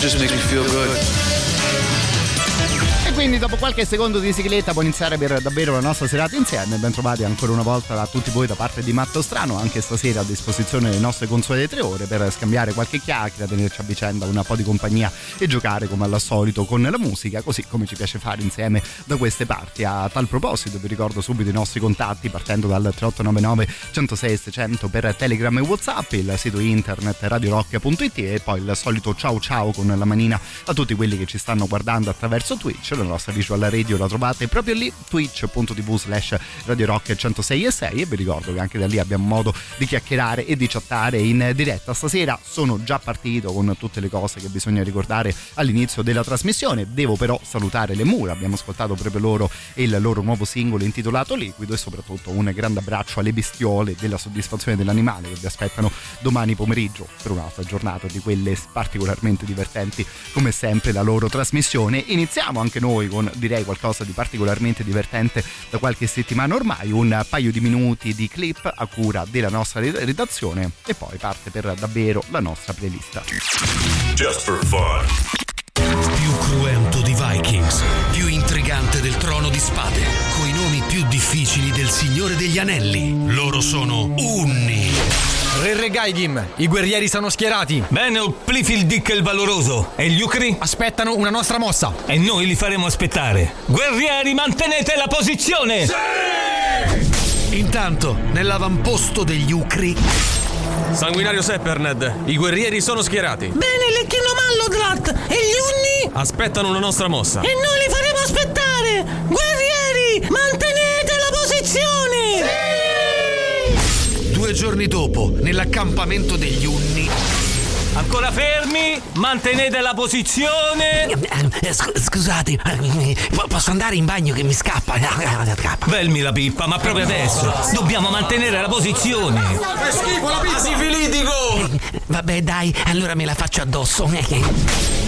Just makes me feel good. Quindi dopo qualche secondo di sigletta può iniziare per davvero la nostra serata insieme. Ben trovati ancora una volta da tutti voi da parte di Matto Strano, anche stasera a disposizione le nostre consuete tre ore per scambiare qualche chiacchiera, tenerci a vicenda un po' di compagnia e giocare come al solito con la musica, così come ci piace fare insieme da queste parti. A tal proposito vi ricordo subito i nostri contatti partendo dal 3899 106 600 per Telegram e Whatsapp, il sito internet radiorock.it e poi il solito ciao ciao con la manina a tutti quelli che ci stanno guardando attraverso Twitch nostra visual radio la trovate proprio lì twitch.tv slash radio rock 106 e 6 e vi ricordo che anche da lì abbiamo modo di chiacchierare e di chattare in diretta. Stasera sono già partito con tutte le cose che bisogna ricordare all'inizio della trasmissione. Devo però salutare le mura. Abbiamo ascoltato proprio loro il loro nuovo singolo intitolato Liquido e soprattutto un grande abbraccio alle bestiole della soddisfazione dell'animale che vi aspettano domani pomeriggio per un'altra giornata di quelle particolarmente divertenti come sempre la loro trasmissione. Iniziamo anche noi con direi qualcosa di particolarmente divertente da qualche settimana ormai, un paio di minuti di clip a cura della nostra redazione e poi parte per davvero la nostra playlist. Just for fun. Più cruento di Vikings, più intrigante del trono di spade, coi nomi più difficili del Signore degli Anelli. Loro sono Unni. Re Re Gaigim, i guerrieri sono schierati. Bene, Plifil Dick il valoroso. E gli Ucri? Aspettano una nostra mossa. E noi li faremo aspettare. Guerrieri, mantenete la posizione! Intanto, nell'avamposto degli Ucri, Sanguinario Sepperned, i guerrieri sono schierati. Bene, Lecchino Mallodrat e gli Unni Aspettano una nostra mossa. e noi li faremo aspettare! Guerrieri, mantenete giorni dopo, nell'accampamento degli Unni, Ancora fermi? Mantenete la posizione! Eh, scu- scusate, eh, po- posso andare in bagno che mi scappa? Belmi la pippa, ma proprio adesso! Dobbiamo mantenere la posizione! Che schifo la pizza! Sifilitico! Vabbè, dai, allora me la faccio addosso.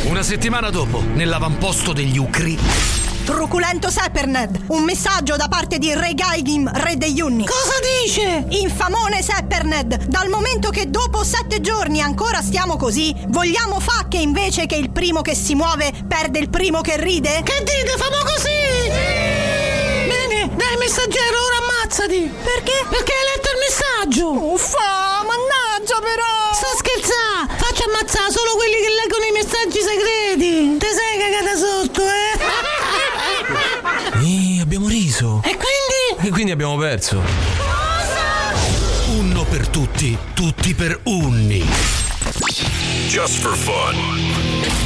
una settimana dopo, nell'avamposto degli Ucri, Truculento Sepperned, un messaggio da parte di Re Gaigim, re degli Unni. Cosa dice? Infamone Sepperned, dal momento che dopo sette giorni ancora stiamo così, vogliamo fa che invece che il primo che si muove perde il primo che ride? Che dite, famo così? Bene, dai messaggero, ora ammazzati. Perché? Perché hai letto il messaggio. Uffa, mannaggia però! Sta scherzando? Faccio ammazzare solo quelli che leggono i messaggi segreti. Te sei cagata sotto, eh? Riso. E quindi? E quindi abbiamo perso. uno per tutti, tutti per Unni. Just for fun.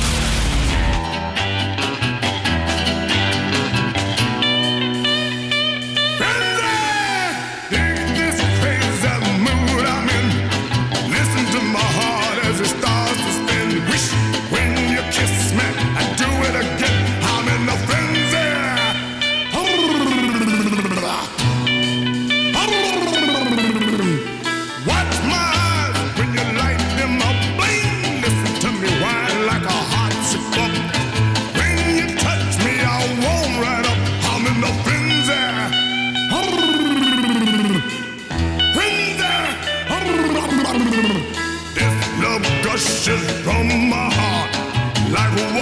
Just from my heart. Like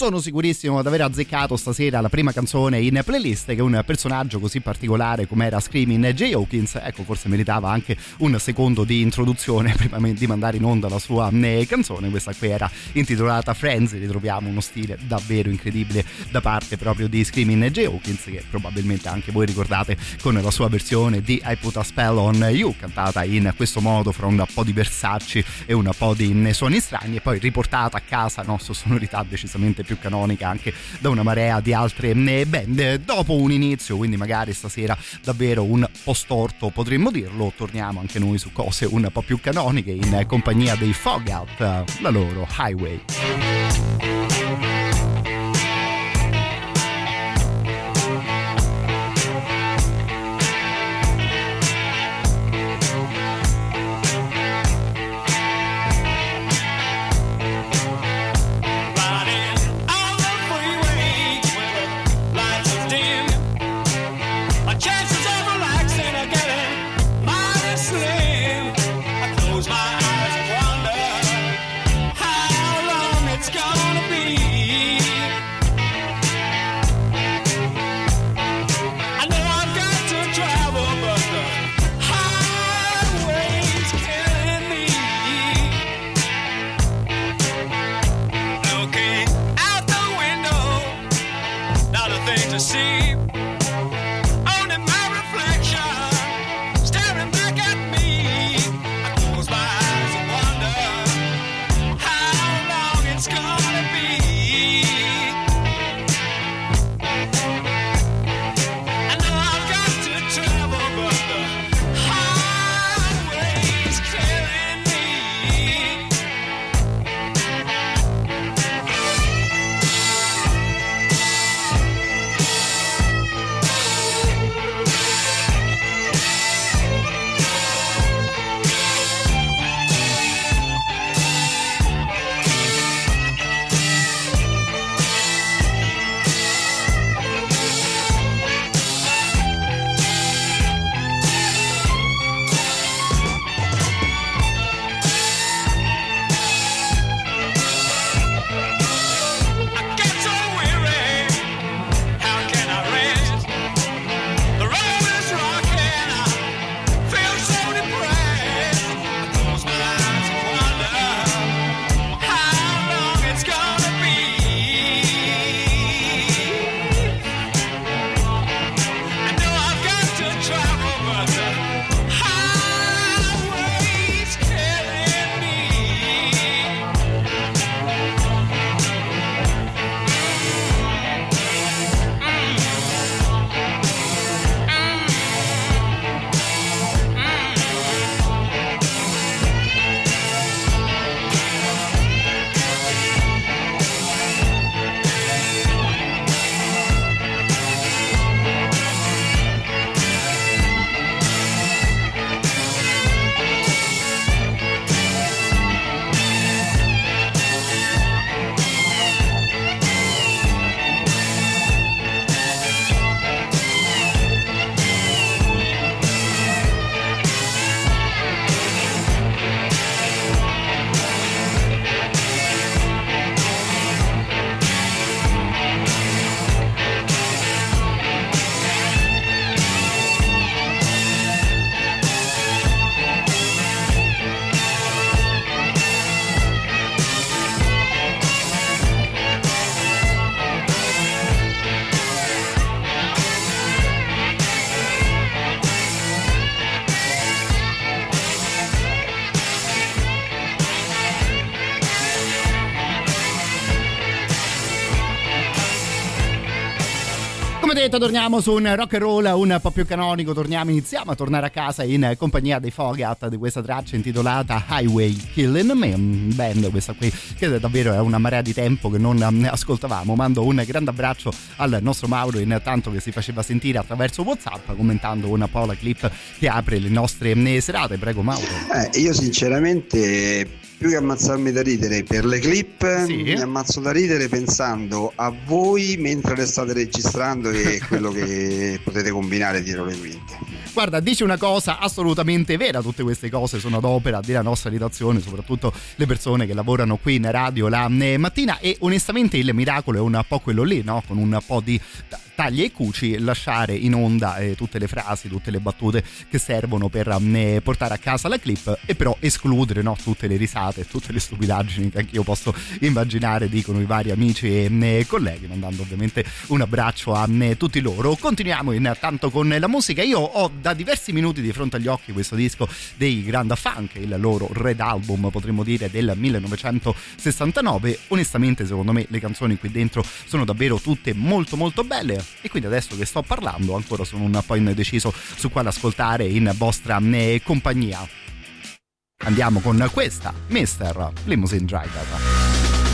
sono sicurissimo di aver azzeccato stasera la prima canzone in playlist che un personaggio così particolare come era Screaming J. Hawkins, ecco forse meritava anche un secondo di introduzione prima di mandare in onda la sua eh, canzone, questa qui era intitolata Friends, ritroviamo uno stile davvero incredibile da parte proprio di Screaming J. Hawkins che probabilmente anche voi ricordate con la sua versione di I Put a Spell on You, cantata in questo modo fra un po' di versacci e un po' di suoni strani e poi riportata a casa no, su sonorità decisamente più canonica anche da una marea di altre band. Dopo un inizio, quindi magari stasera davvero un po' storto potremmo dirlo, torniamo anche noi su cose un po' più canoniche in compagnia dei Fogout, la loro Highway. Diretta torniamo su un rock and roll un po' più canonico, torniamo, iniziamo a tornare a casa in compagnia dei Fogat di questa traccia intitolata Highway Killing Me, band questa qui che davvero è una marea di tempo che non ascoltavamo. Mando un grande abbraccio al nostro Mauro intanto che si faceva sentire attraverso Whatsapp commentando un po' la clip che apre le nostre serate. Prego Mauro. Eh, io sinceramente più che ammazzarmi da ridere per le clip, sì. mi ammazzo da ridere pensando a voi mentre le state registrando e quello che potete combinare dietro le quinte. Guarda, dici una cosa assolutamente vera, tutte queste cose sono ad opera della nostra redazione, soprattutto le persone che lavorano qui in radio la eh, mattina e onestamente il miracolo è un po' quello lì, no? Con un po' di tagli e cuci lasciare in onda eh, tutte le frasi, tutte le battute che servono per eh, portare a casa la clip e però escludere no, tutte le risate, tutte le stupidaggini che anch'io posso immaginare dicono i vari amici e eh, colleghi, mandando ovviamente un abbraccio a eh, tutti loro. Continuiamo intanto con la musica, io ho da diversi minuti di fronte agli occhi questo disco dei Grand Funk, il loro Red Album potremmo dire del 1969, onestamente secondo me le canzoni qui dentro sono davvero tutte molto molto belle e quindi adesso che sto parlando ancora sono un po' indeciso su quale ascoltare in vostra eh, compagnia. Andiamo con questa, Mr. Limousine Driver.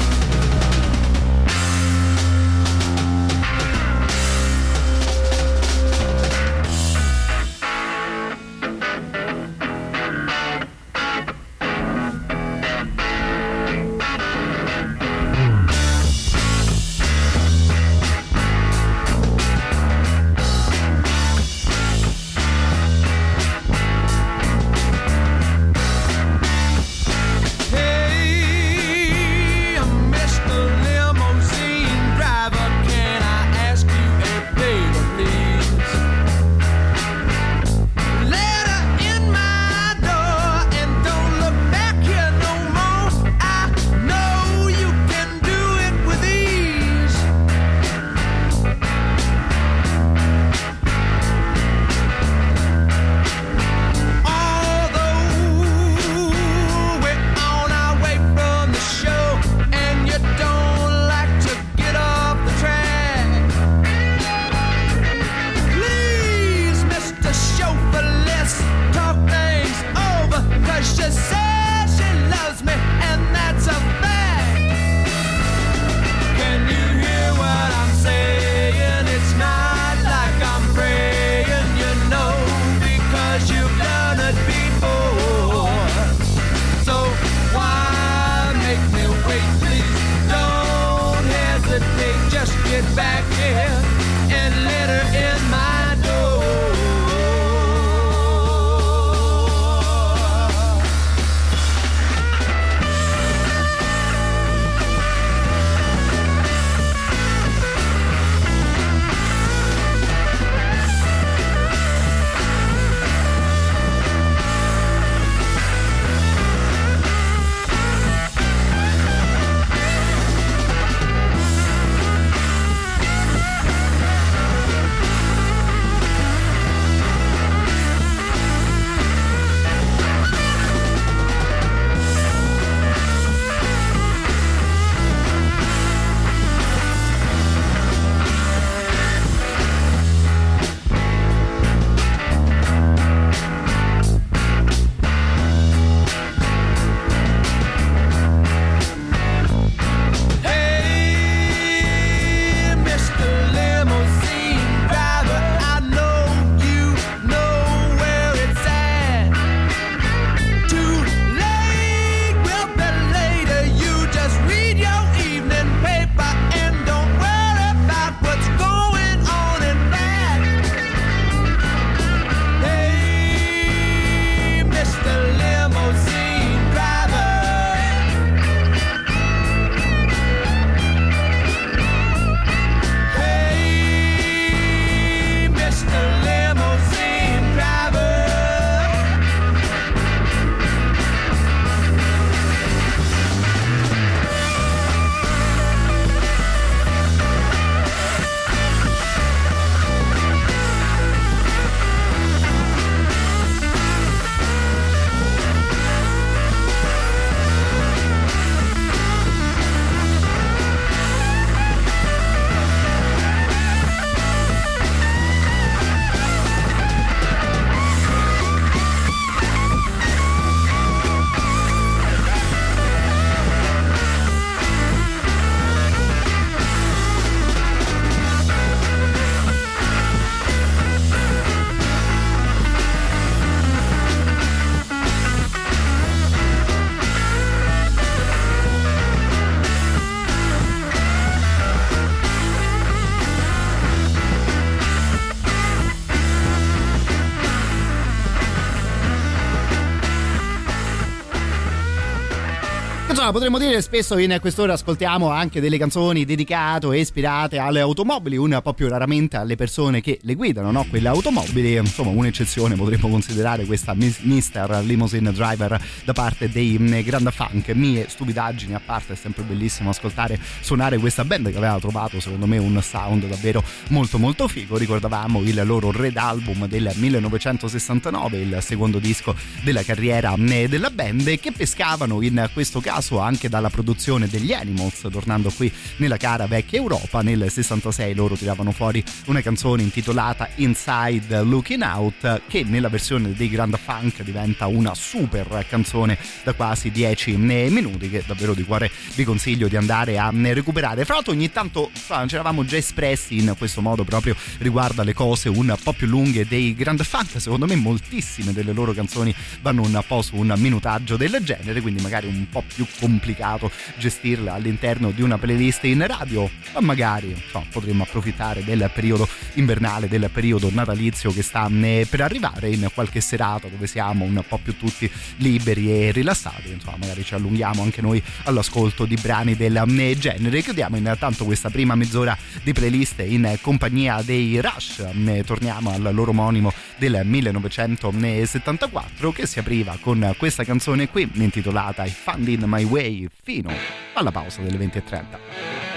Insomma, potremmo dire spesso in quest'ora ascoltiamo anche delle canzoni dedicate e ispirate alle automobili, un po' più raramente alle persone che le guidano, no? Quelle automobili, insomma, un'eccezione potremmo considerare questa Mister Limousine Driver da parte dei mm, Grand Funk. Mie stupidaggini a parte, è sempre bellissimo ascoltare suonare questa band che aveva trovato secondo me un sound davvero molto molto figo. Ricordavamo il loro Red Album del 1969, il secondo disco della carriera mm, della band che pescavano in questo caso anche dalla produzione degli Animals, tornando qui nella cara vecchia Europa. Nel 66 loro tiravano fuori una canzone intitolata Inside Looking Out che nella versione dei Grand Funk diventa una super canzone da quasi 10 minuti che davvero di cuore vi consiglio di andare a recuperare. Fra l'altro ogni tanto ci eravamo già espressi in questo modo proprio riguardo alle cose un po' più lunghe dei Grand Funk, secondo me moltissime delle loro canzoni vanno un po' su un minutaggio del genere, quindi magari un po' più complicato gestirle all'interno di una playlist in radio, ma magari so, potremmo approfittare del periodo invernale, del periodo natalizio che sta eh, per arrivare in qualche serata dove siamo un po' più tutti liberi e rilassati, insomma magari ci allunghiamo anche noi all'ascolto di brani del eh, genere. Chiudiamo intanto questa prima mezz'ora di playlist in compagnia dei Rush, eh, torniamo al loro omonimo del 1974 che si apriva con questa canzone qui intitolata I Found in My Way fino alla pausa delle 20.30.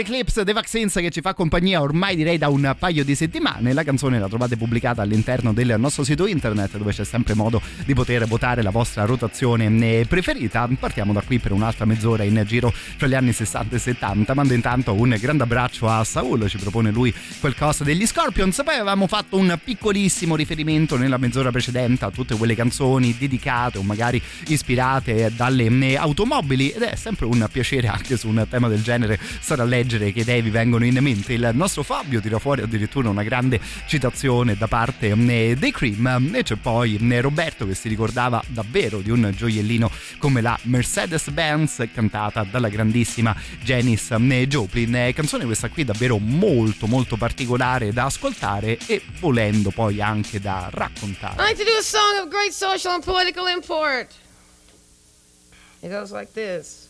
Eclipse, The Vaccines che ci fa compagnia ormai direi da un paio di settimane. La canzone la trovate pubblicata all'interno del nostro sito internet dove c'è sempre modo di poter votare la vostra rotazione preferita. Partiamo da qui per un'altra mezz'ora in giro fra gli anni 60 e 70. Mando intanto un grande abbraccio a Saul, ci propone lui qualcosa degli Scorpions. Poi avevamo fatto un piccolissimo riferimento nella mezz'ora precedente a tutte quelle canzoni dedicate o magari ispirate dalle automobili ed è sempre un piacere anche su un tema del genere stare a leggere che idee vi vengono in mente. Il nostro Fabio tira fuori addirittura una grande citazione da parte eh, dei Cream e c'è poi eh, Roberto che si ricordava davvero di un gioiellino come la Mercedes-Benz cantata dalla grandissima Janis eh, Joplin. Canzone questa qui davvero molto molto particolare da ascoltare e volendo poi anche da raccontare. I like to do a song of great social and political import. It goes like this.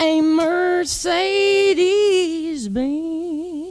a Mercedes Benz?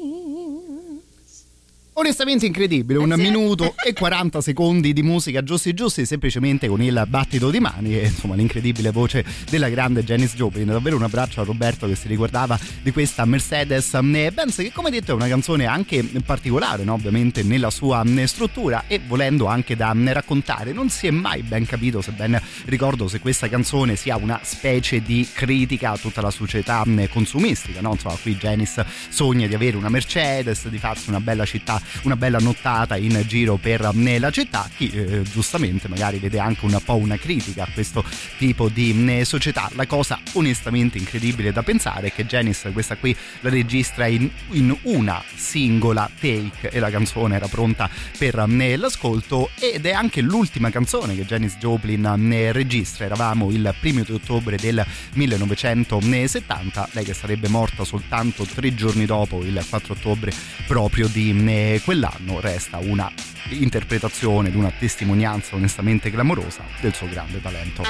Onestamente incredibile, un minuto e 40 secondi di musica giusti giusti semplicemente con il battito di mani e insomma l'incredibile voce della grande Janis Joplin. Davvero un abbraccio a Roberto che si riguardava di questa Mercedes Benz che come detto è una canzone anche particolare no? ovviamente nella sua struttura e volendo anche da raccontare. Non si è mai ben capito se ben ricordo se questa canzone sia una specie di critica a tutta la società consumistica. No? Insomma qui Janis sogna di avere una Mercedes, di farsi una bella città una bella nottata in giro per la città, chi eh, giustamente magari vede anche un po' una critica a questo tipo di società. La cosa onestamente incredibile da pensare è che Janice questa qui la registra in, in una singola take e la canzone era pronta per l'ascolto ed è anche l'ultima canzone che Janice Joplin registra. Eravamo il primo di ottobre del 1970, lei che sarebbe morta soltanto tre giorni dopo, il 4 ottobre proprio di quell'anno resta una interpretazione, di una testimonianza onestamente clamorosa del suo grande talento.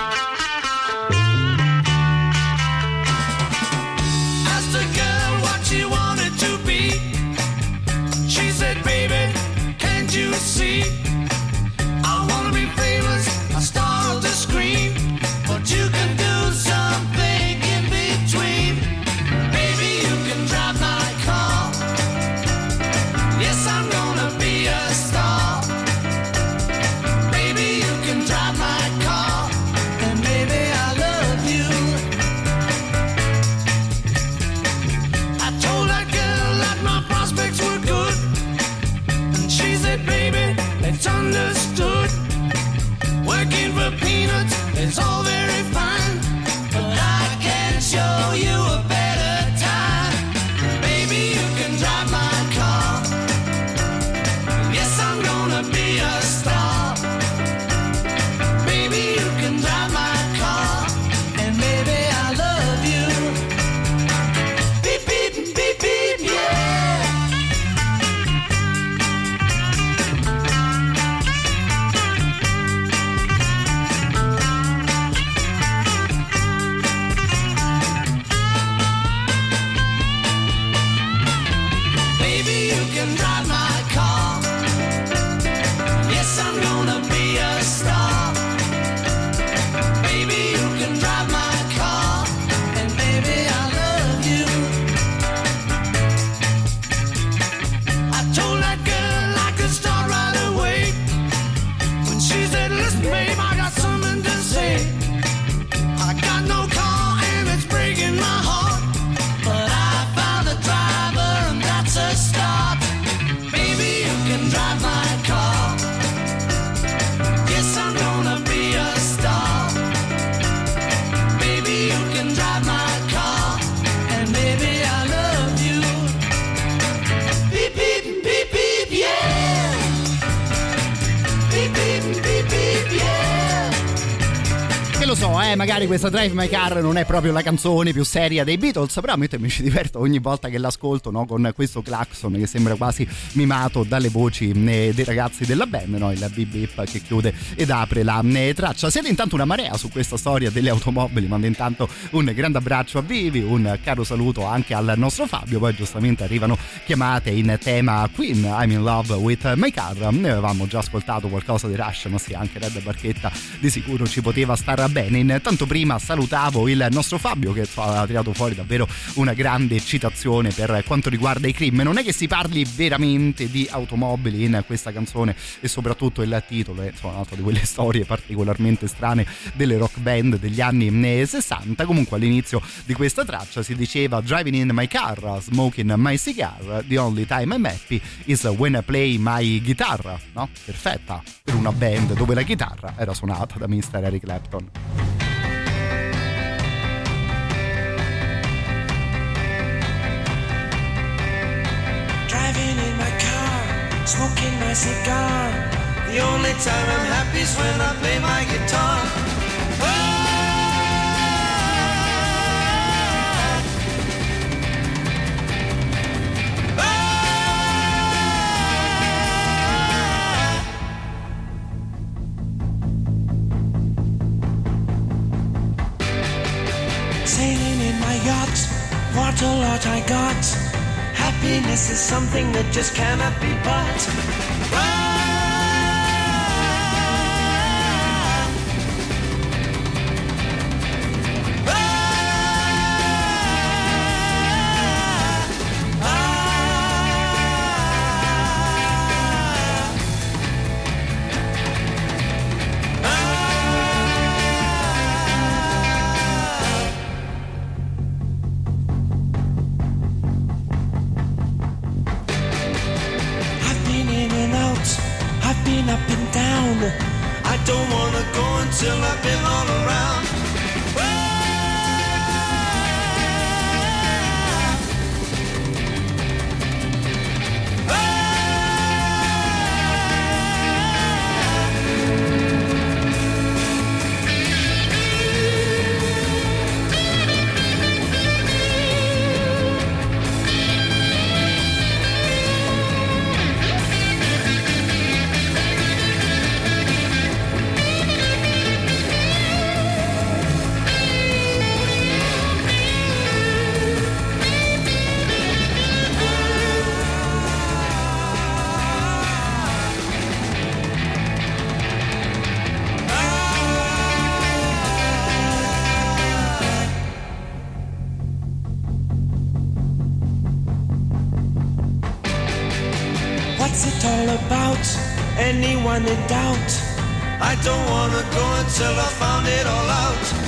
see Drive My Car non è proprio la canzone più seria dei Beatles, però a me mi ci diverto ogni volta che l'ascolto no? con questo clacson che sembra quasi mimato dalle voci eh, dei ragazzi della band, no? il Bip Bip che chiude ed apre la eh, traccia. Siete intanto una marea su questa storia delle automobili, mando intanto un grande abbraccio a Vivi, un caro saluto anche al nostro Fabio, poi giustamente arrivano chiamate in tema Queen, I'm in love with my car, ne avevamo già ascoltato qualcosa di Rush, ma sì, anche Red Barchetta di sicuro ci poteva star bene. Intanto prima salutavo il nostro Fabio che ha tirato fuori davvero una grande citazione per quanto riguarda i crim. Non è che si parli veramente di automobili in questa canzone e soprattutto il titolo è insomma, un'altra di quelle storie particolarmente strane delle rock band degli anni 60. Comunque all'inizio di questa traccia si diceva Driving in my car, smoking my cigar, the only time I'm happy is when I play my guitar. No? Perfetta per una band dove la chitarra era suonata da Mr. Eric Clapton. Smoking my cigar. The only time I'm happy is when I play my guitar. Sailing in my yacht, what a lot I got. Happiness is something that just cannot be bought. I've Anyone in doubt? I don't wanna go until I found it all out.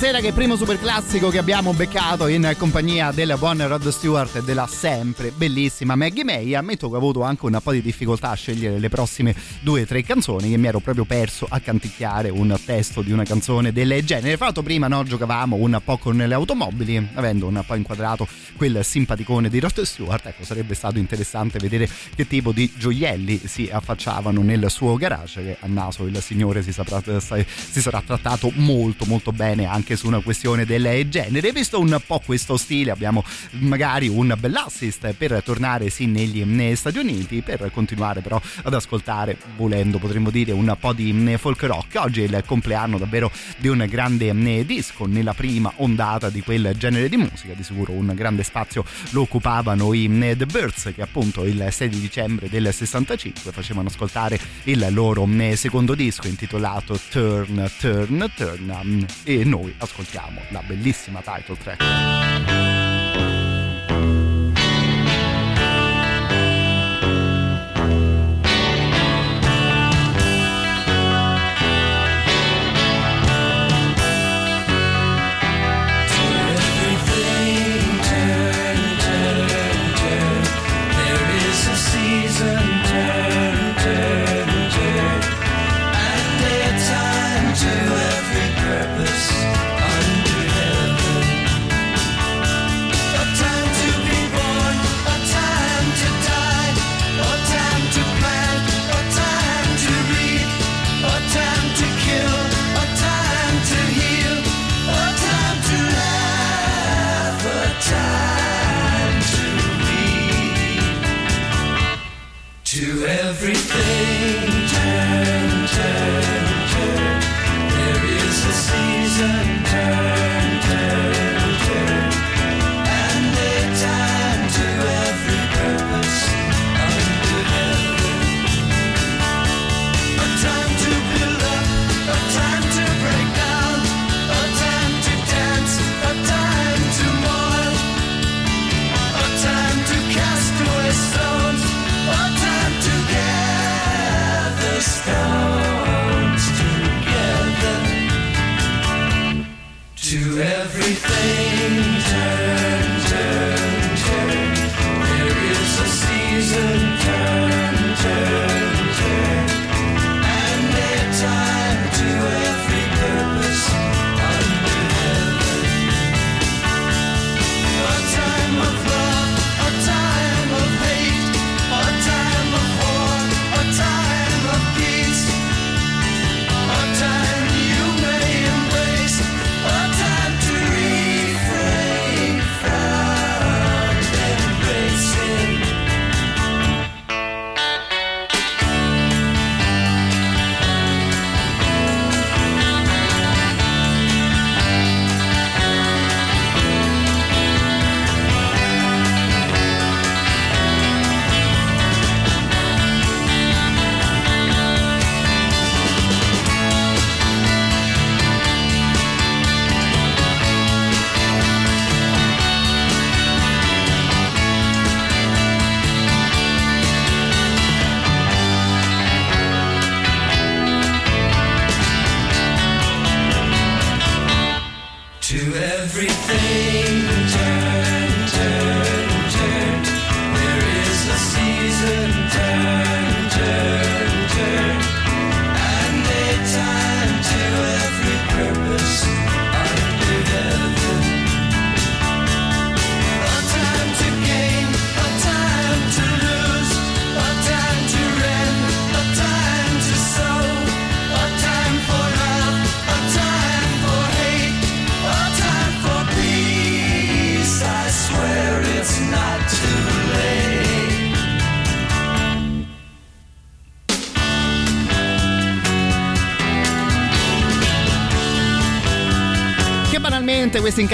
Stasera che primo super classico che abbiamo beccato in compagnia del buon Rod Stewart e della sempre bellissima Maggie May. Ammetto che ho avuto anche un po' di difficoltà a scegliere le prossime due o tre canzoni che mi ero proprio perso a canticchiare un testo di una canzone del genere. L'altro prima no, giocavamo un po' con le automobili, avendo un po' inquadrato quel simpaticone di Rod Stewart, ecco sarebbe stato interessante vedere che tipo di gioielli si affacciavano nel suo garage che a naso il signore si, saprà, si sarà trattato molto molto bene anche su una questione del genere. Visto un po' questo stile abbiamo magari un bell'assist per tornare sì negli Stati Uniti per continuare però ad ascoltare volendo potremmo dire un po' di folk rock. Oggi è il compleanno davvero di un grande disco nella prima ondata di quel genere di musica, di sicuro un grande spazio lo occupavano i The Birds che appunto il 6 di dicembre del 65 facevano ascoltare il loro secondo disco intitolato Turn Turn Turn e noi ascoltiamo la bellissima title track.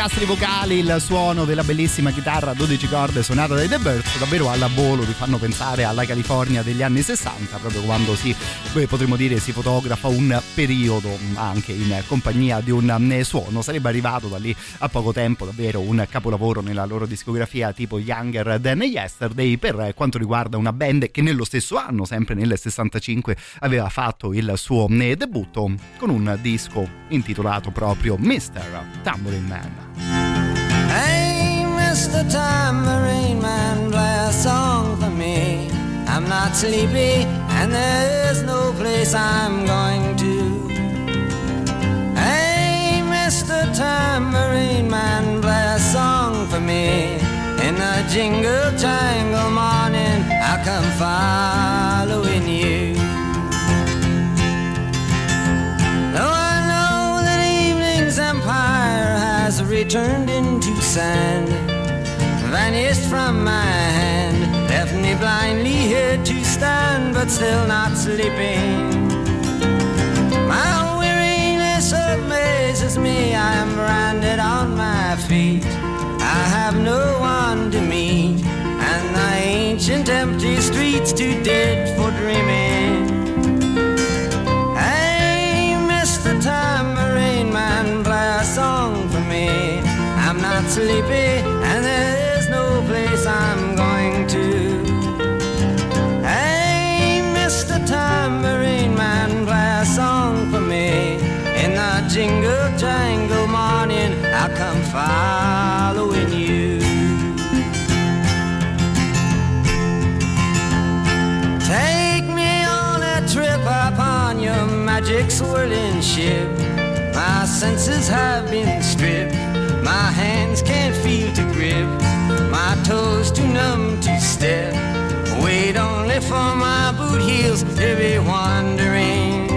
Incastri vocali, il suono della bellissima chitarra a 12 corde suonata dai The Birds, davvero alla volo ti fanno pensare alla California degli anni 60, proprio quando si, potremmo dire, si fotografa un periodo anche in compagnia di un eh, suono. Sarebbe arrivato da lì a poco tempo davvero un capolavoro nella loro discografia tipo Younger Than Yesterday per quanto riguarda una band che nello stesso anno, sempre nel 65, aveva fatto il suo eh, debutto con un disco intitolato proprio Mr. Tambourine Man. Hey, Mr. Tambourine Man, play a song for me. I'm not sleepy, and there's no place I'm going to. Hey, Mr. Tambourine Man, play a song for me. In the jingle jangle morning, I come following you. Though I know that evening's empire has returned into sand, vanished from my hand, blindly here to stand, but still not sleeping. My weariness amazes me, I am branded on my feet. I have no one to meet, and the ancient empty streets too dead for dreaming. Hey, Mr. Tambourine Man, play a song for me. I'm not sleepy, swirling ship. My senses have been stripped. My hands can't feel to grip. My toes too numb to step. Wait only for my boot heels to be wandering.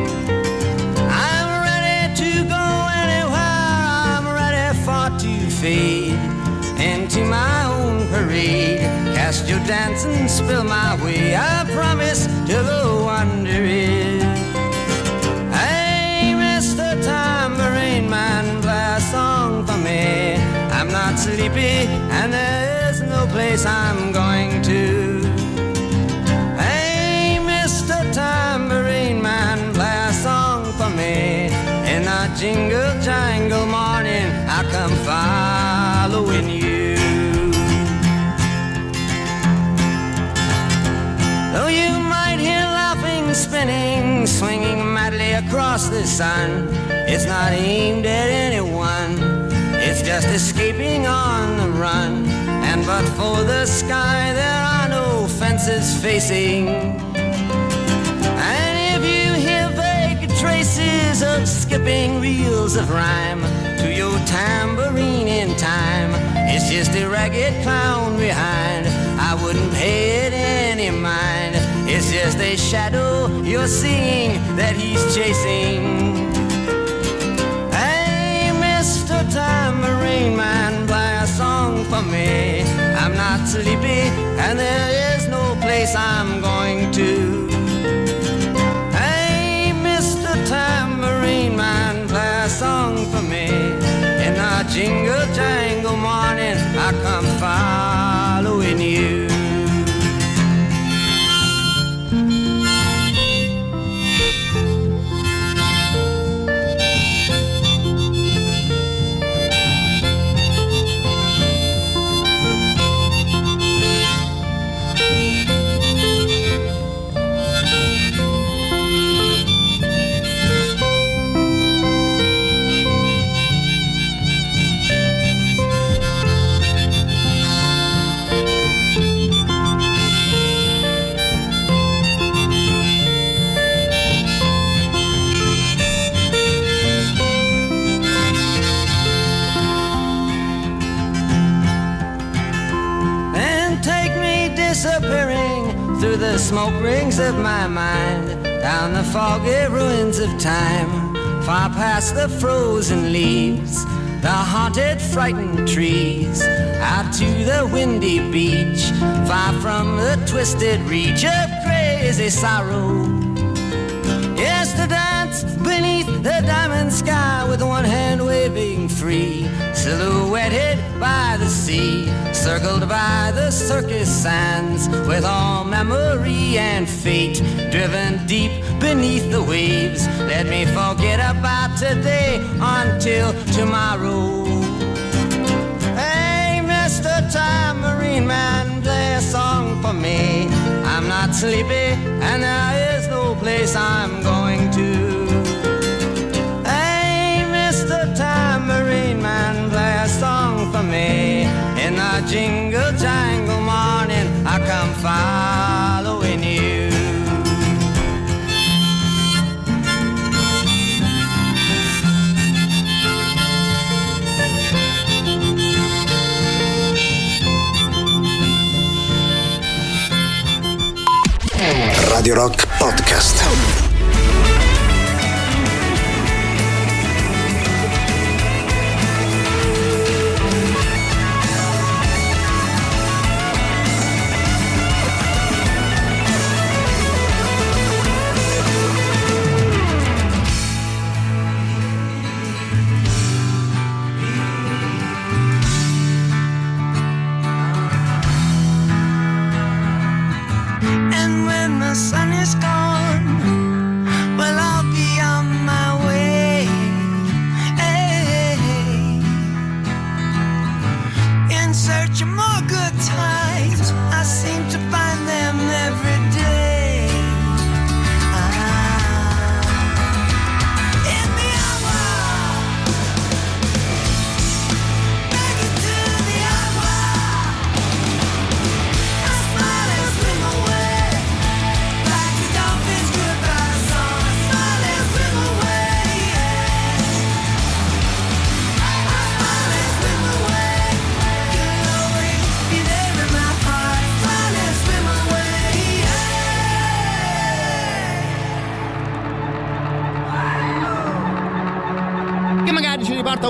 I'm ready to go anywhere. I'm ready for to fade into my own parade. Cast your dance and spill my way. I promise to go wandering. Sleepy, and there's no place I'm going to. Hey, Mr. Tambourine Man, play a song for me. In a jingle jangle morning, I come following you. Though you might hear laughing, spinning, swinging madly across the sun. It's not aimed at anyone, it's just escaping on the run. And but for the sky, there are no fences facing. And if you hear vague traces of skipping reels of rhyme to your tambourine in time, it's just a ragged clown behind. I wouldn't pay it any mind. It's just a shadow you're seeing that he's chasing. For me. I'm not sleepy, and there is no place I'm going to. Smoke rings of my mind, down the foggy ruins of time, far past the frozen leaves, the haunted, frightened trees, out to the windy beach, far from the twisted reach of crazy sorrow. Yes, to dance beneath the diamond sky with one hand waving free, silhouetted by the sea, circled by the circus sands, with all memory and fate driven deep beneath the waves. Let me forget about today until tomorrow. Hey, Mr. Time Marine Man, play a song for me. I'm not sleepy, and there is no place I'm going The jingle jangle morning, I come following you. Radio Rock Podcast. And when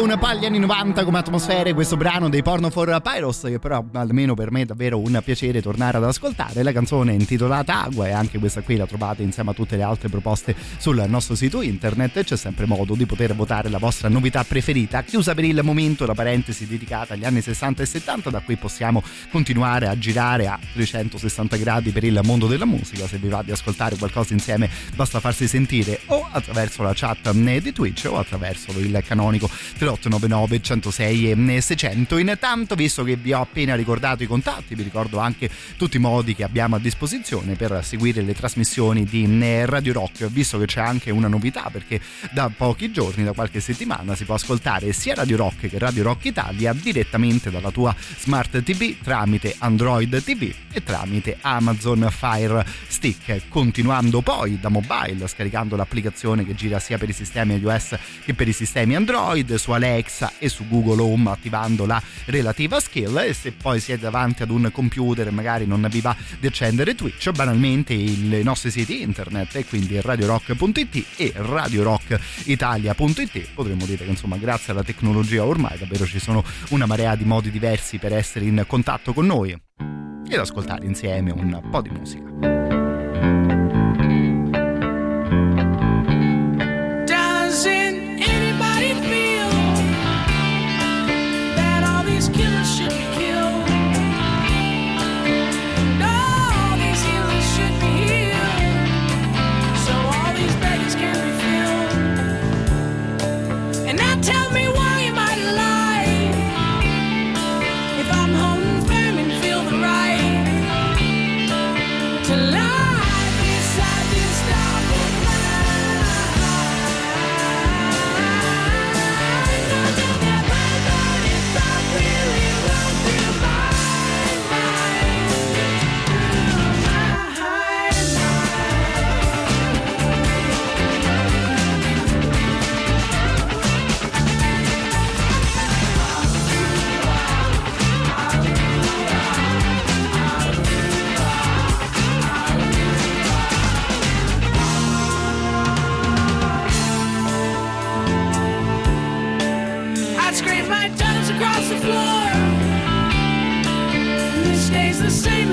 un po' agli anni 90 come atmosfere questo brano dei Porno for Pyros che però almeno per me è davvero un piacere tornare ad ascoltare. La canzone intitolata Agua e anche questa qui la trovate insieme a tutte le altre proposte sul nostro sito internet. C'è sempre modo di poter votare la vostra novità preferita. Chiusa per il momento la parentesi dedicata agli anni 60 e 70 da qui possiamo continuare a girare a 360 gradi per il mondo della musica. Se vi va di ascoltare qualcosa insieme basta farsi sentire o attraverso la chat di Twitch o attraverso il canonico 3899 106 e 600 intanto visto che vi ho appena ricordato i contatti vi ricordo anche tutti i modi che abbiamo a disposizione per seguire le trasmissioni di Radio Rock. Visto che c'è anche una novità perché da pochi giorni da qualche settimana si può ascoltare sia Radio Rock che Radio Rock Italia direttamente dalla tua Smart TV tramite Android TV e tramite Amazon Fire Stick. Continuando poi da mobile scaricando l'applicazione che gira sia per i sistemi iOS che per i sistemi Android su Alexa e su Google Home attivando la relativa skill e se poi siete davanti ad un computer e magari non vi va di accendere Twitch banalmente i nostri siti internet e quindi radiorock.it e radiorockitalia.it potremmo dire che insomma grazie alla tecnologia ormai davvero ci sono una marea di modi diversi per essere in contatto con noi ed ascoltare insieme un po' di musica.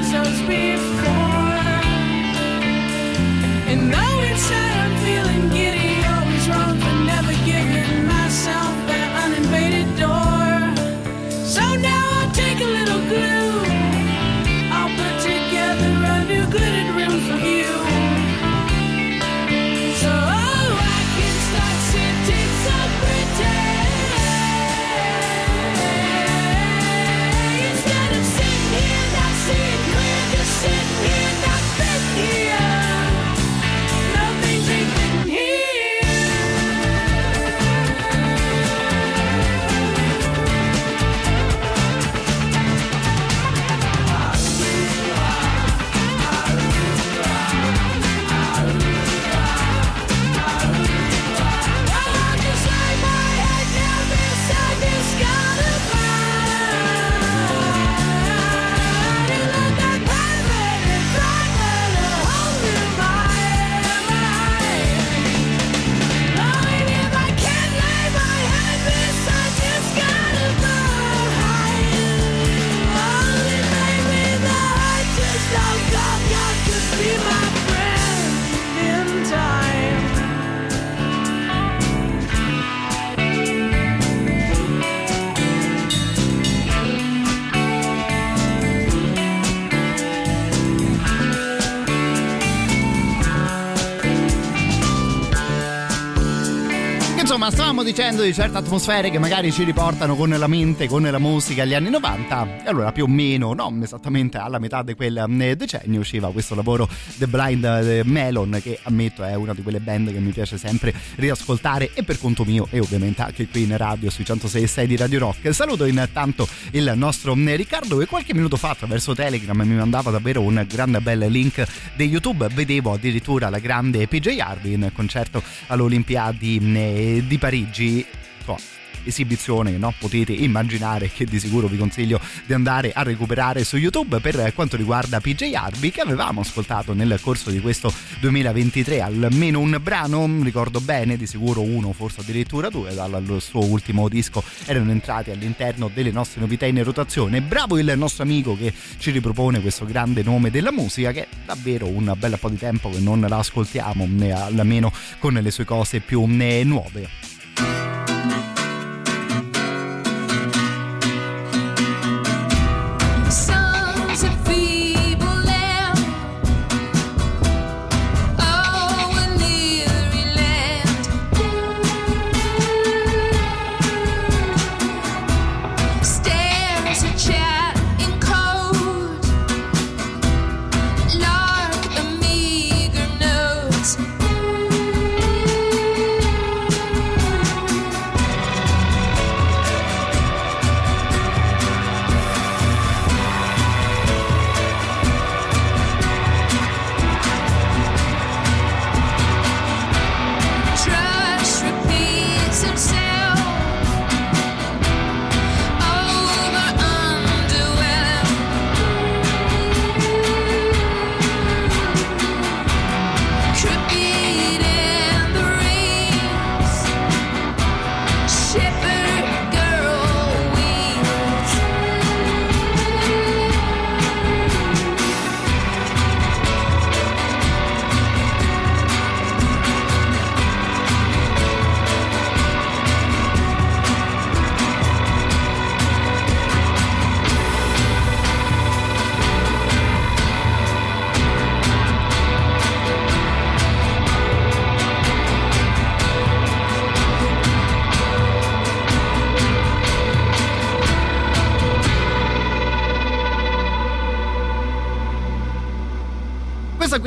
The same as those before. And though inside I'm feeling Insomma, stavamo dicendo di certe atmosfere che magari ci riportano con la mente, con la musica agli anni 90. E allora, più o meno, non esattamente alla metà di quel eh, decennio, usciva questo lavoro The Blind eh, Melon, che ammetto è una di quelle band che mi piace sempre riascoltare e per conto mio e ovviamente anche qui in radio sui 106.6 di Radio Rock. Saluto intanto il nostro eh, Riccardo che qualche minuto fa attraverso Telegram mi mandava davvero un grande bel link di YouTube. Vedevo addirittura la grande PJ Harvey in concerto all'Olimpiadi eh, di Parigi. Esibizione no? potete immaginare che di sicuro vi consiglio di andare a recuperare su YouTube per quanto riguarda PJ Harvey che avevamo ascoltato nel corso di questo 2023 almeno un brano ricordo bene di sicuro uno forse addirittura due dal suo ultimo disco erano entrati all'interno delle nostre novità in rotazione bravo il nostro amico che ci ripropone questo grande nome della musica che è davvero un bel po' di tempo che non la ascoltiamo almeno con le sue cose più nuove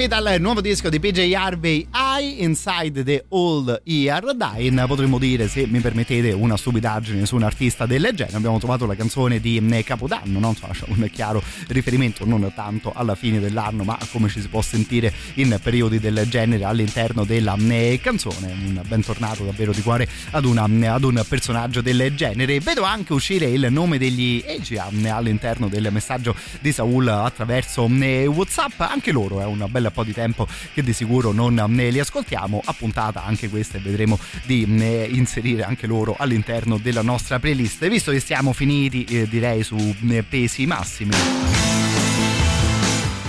dal nuovo disco di PJ Harvey I Inside the Old Year. Dine potremmo dire se mi permettete una stupidaggine su un artista del genere. Abbiamo trovato la canzone di eh, Capodanno no? Insomma, c'è un chiaro riferimento non tanto alla fine dell'anno ma a come ci si può sentire in periodi del genere all'interno della eh, canzone. Un bentornato davvero di cuore ad, una, ad un personaggio del genere. Vedo anche uscire il nome degli Asia all'interno del messaggio di Saul attraverso Whatsapp. Anche loro è un bel po' di tempo che di sicuro non li ascoltiamo a puntata anche questa e vedremo di mm, eh, inserire anche loro all'interno della nostra playlist. E visto che siamo finiti eh, direi su eh, pesi massimi.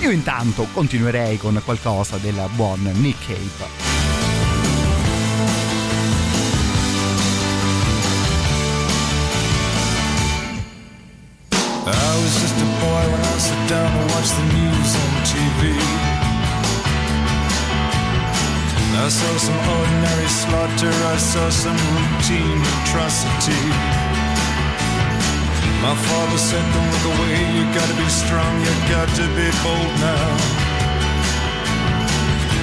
Io intanto continuerei con qualcosa del buon Nick Cape I was just a boy when I sat down to watch the news on TV. I saw some ordinary slaughter, I saw some routine atrocity. My father said, Don't look away, you gotta be strong, you got to be bold now.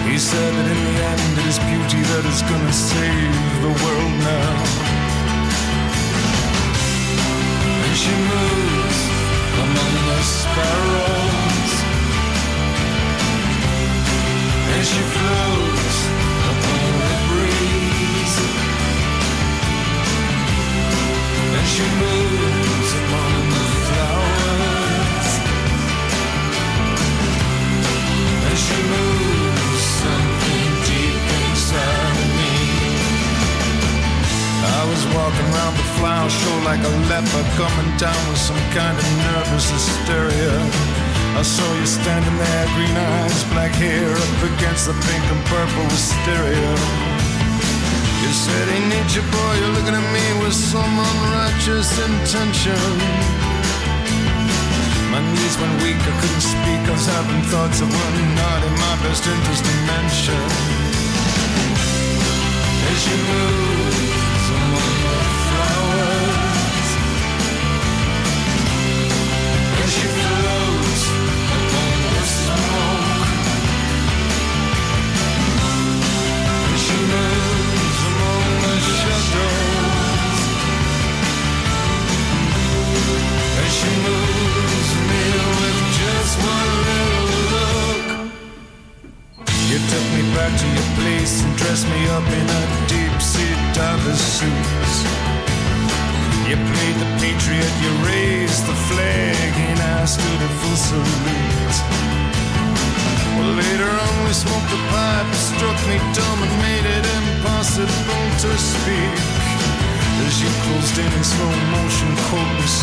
He said that in the end it is beauty that is gonna save the world now. And she moves among the sparrows. And she floats walking around the flower show like a leper coming down with some kind of nervous hysteria. I saw you standing there, green eyes, black hair, up against the pink and purple wisteria. You said, Hey, nature boy, you're looking at me with some unrighteous intention. My knees went weak, I couldn't speak, I was having thoughts of what not in my best interest to mention. As you move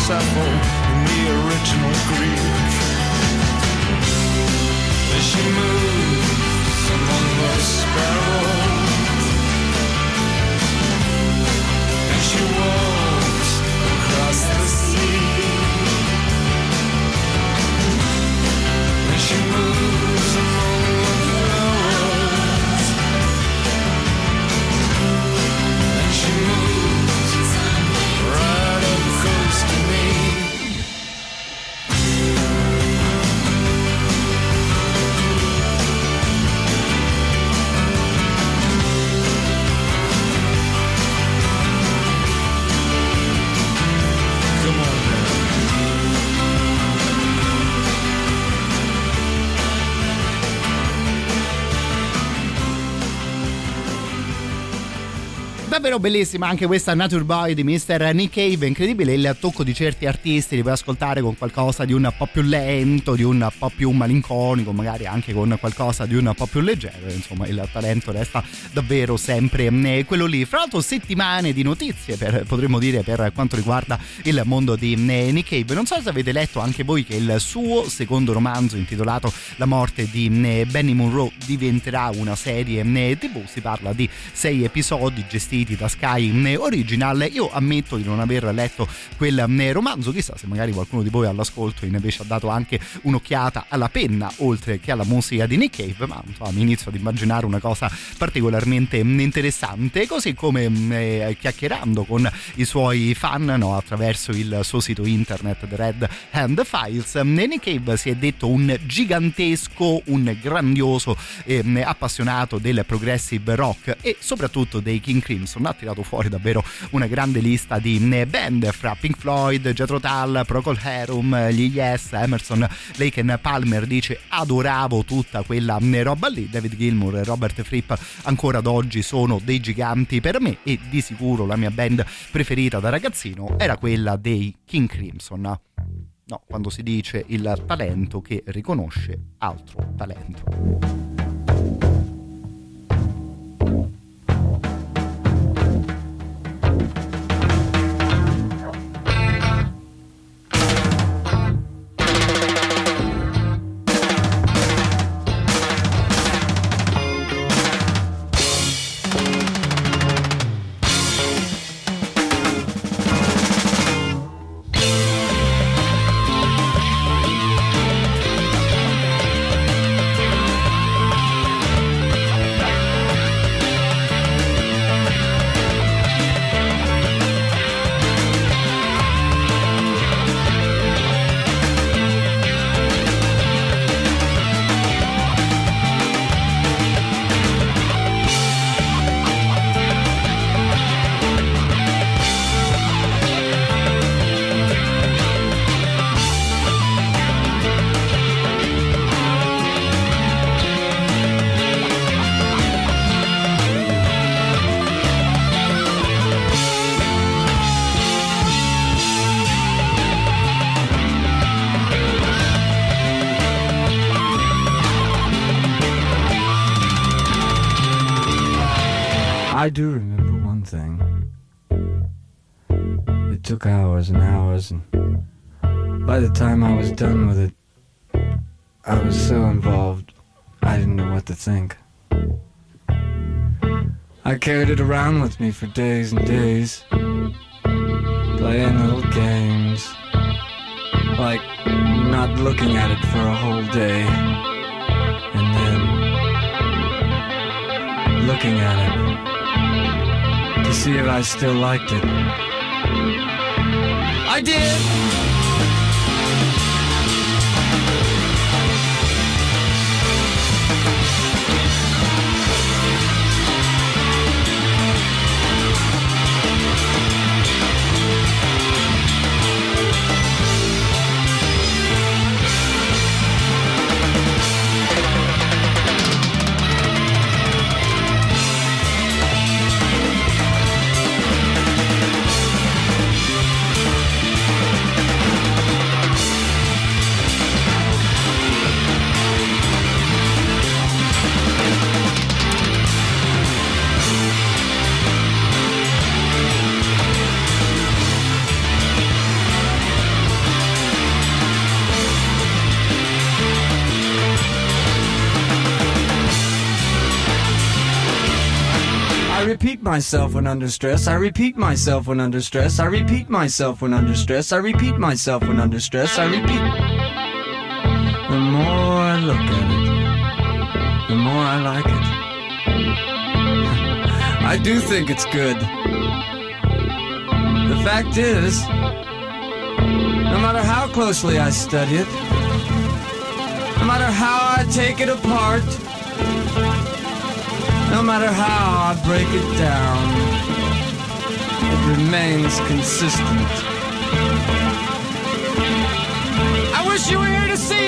Sappho in the original Greek. As she moves among the sparrows, bellissima anche questa Nature Boy di Mr. Nick Cave, incredibile il tocco di certi artisti, li puoi ascoltare con qualcosa di un po' più lento, di un po' più malinconico, magari anche con qualcosa di un po' più leggero, insomma il talento resta davvero sempre eh, quello lì. Fra l'altro settimane di notizie per, potremmo dire per quanto riguarda il mondo di eh, Nick Cave, non so se avete letto anche voi che il suo secondo romanzo intitolato La morte di eh, Benny Monroe diventerà una serie tv, si parla di sei episodi gestiti da Sky eh, Original. Io ammetto di non aver letto quel eh, romanzo, chissà se magari qualcuno di voi all'ascolto invece ha dato anche un'occhiata alla penna oltre che alla musica di Nick Cave, ma insomma mi inizio ad immaginare una cosa particolarmente mm, interessante, così come mm, eh, chiacchierando con i suoi fan no, attraverso il suo sito internet The Red Hand Files, mm, Nick Cave si è detto un gigantesco, un grandioso eh, appassionato del progressive rock e soprattutto dei King Crimson tirato fuori davvero una grande lista di eh, band fra Pink Floyd, Jethro Tull, Procol Harum, gli Yes, Emerson, Lake and Palmer dice adoravo tutta quella eh, roba lì, David Gilmour e Robert Fripp ancora ad oggi sono dei giganti per me e di sicuro la mia band preferita da ragazzino era quella dei King Crimson. No, quando si dice il talento che riconosce altro talento. Hours and hours, and by the time I was done with it, I was so involved, I didn't know what to think. I carried it around with me for days and days, playing little games, like not looking at it for a whole day, and then looking at it to see if I still liked it. I did! Myself when under stress. I repeat myself when under stress. I repeat myself when under stress. I repeat myself when under stress. I repeat. The more I look at it, the more I like it. I do think it's good. The fact is, no matter how closely I study it, no matter how I take it apart, no matter how I break it down, it remains consistent. I wish you were here to see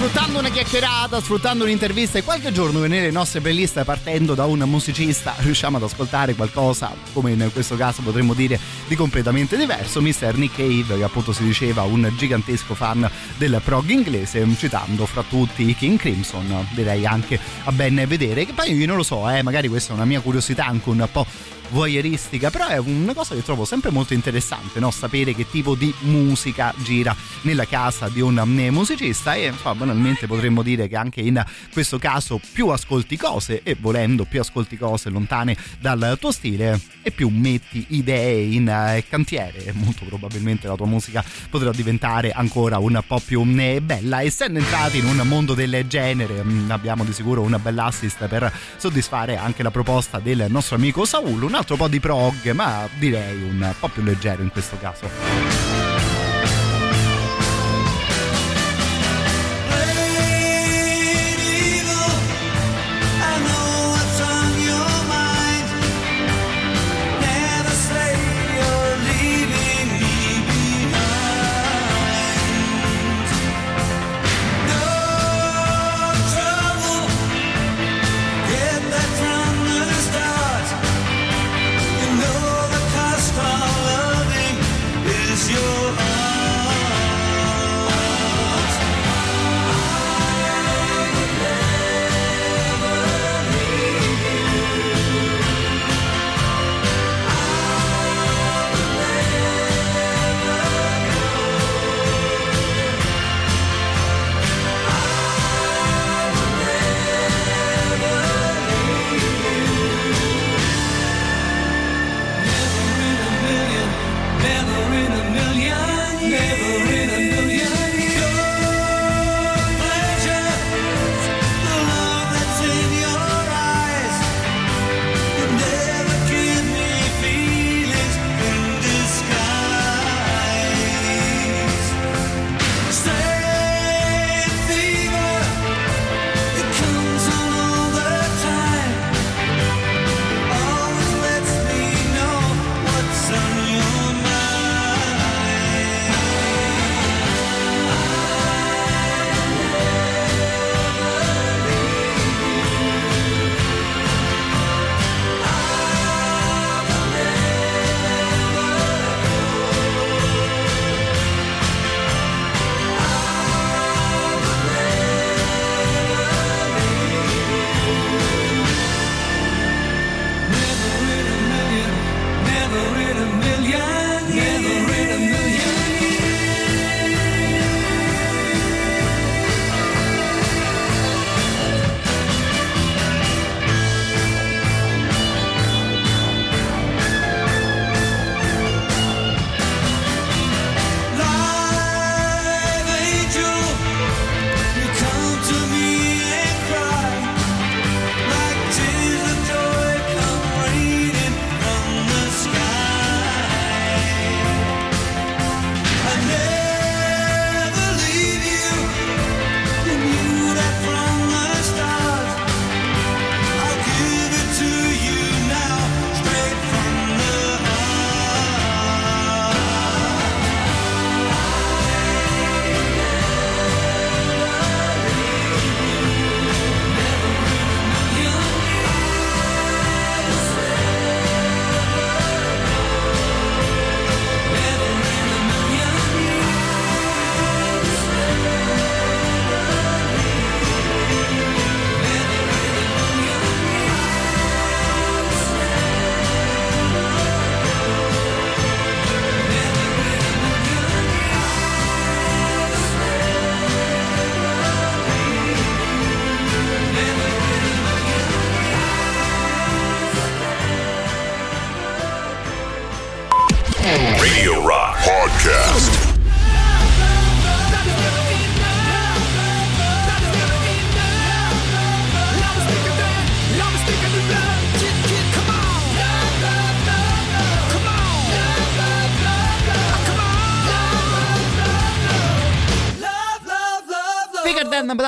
sfruttando una chiacchierata, sfruttando un'intervista e qualche giorno nelle nostre playlist partendo da un musicista riusciamo ad ascoltare qualcosa, come in questo caso potremmo dire, di completamente diverso. Mr. Nick Cave, che appunto si diceva un gigantesco fan del prog inglese, citando fra tutti King Crimson, direi anche a ben vedere. Che poi io non lo so, eh, magari questa è una mia curiosità anche un po' voyeuristica, però è una cosa che trovo sempre molto interessante, no? sapere che tipo di musica gira nella casa di un musicista e insomma, banalmente potremmo dire che anche in questo caso più ascolti cose e volendo più ascolti cose lontane dal tuo stile e più metti idee in eh, cantiere, molto probabilmente la tua musica potrà diventare ancora un po' più eh, bella. Essendo entrati in un mondo del genere, mh, abbiamo di sicuro un bel assist per soddisfare anche la proposta del nostro amico Saul, un altro po' di prog, ma direi un po' più leggero in questo caso.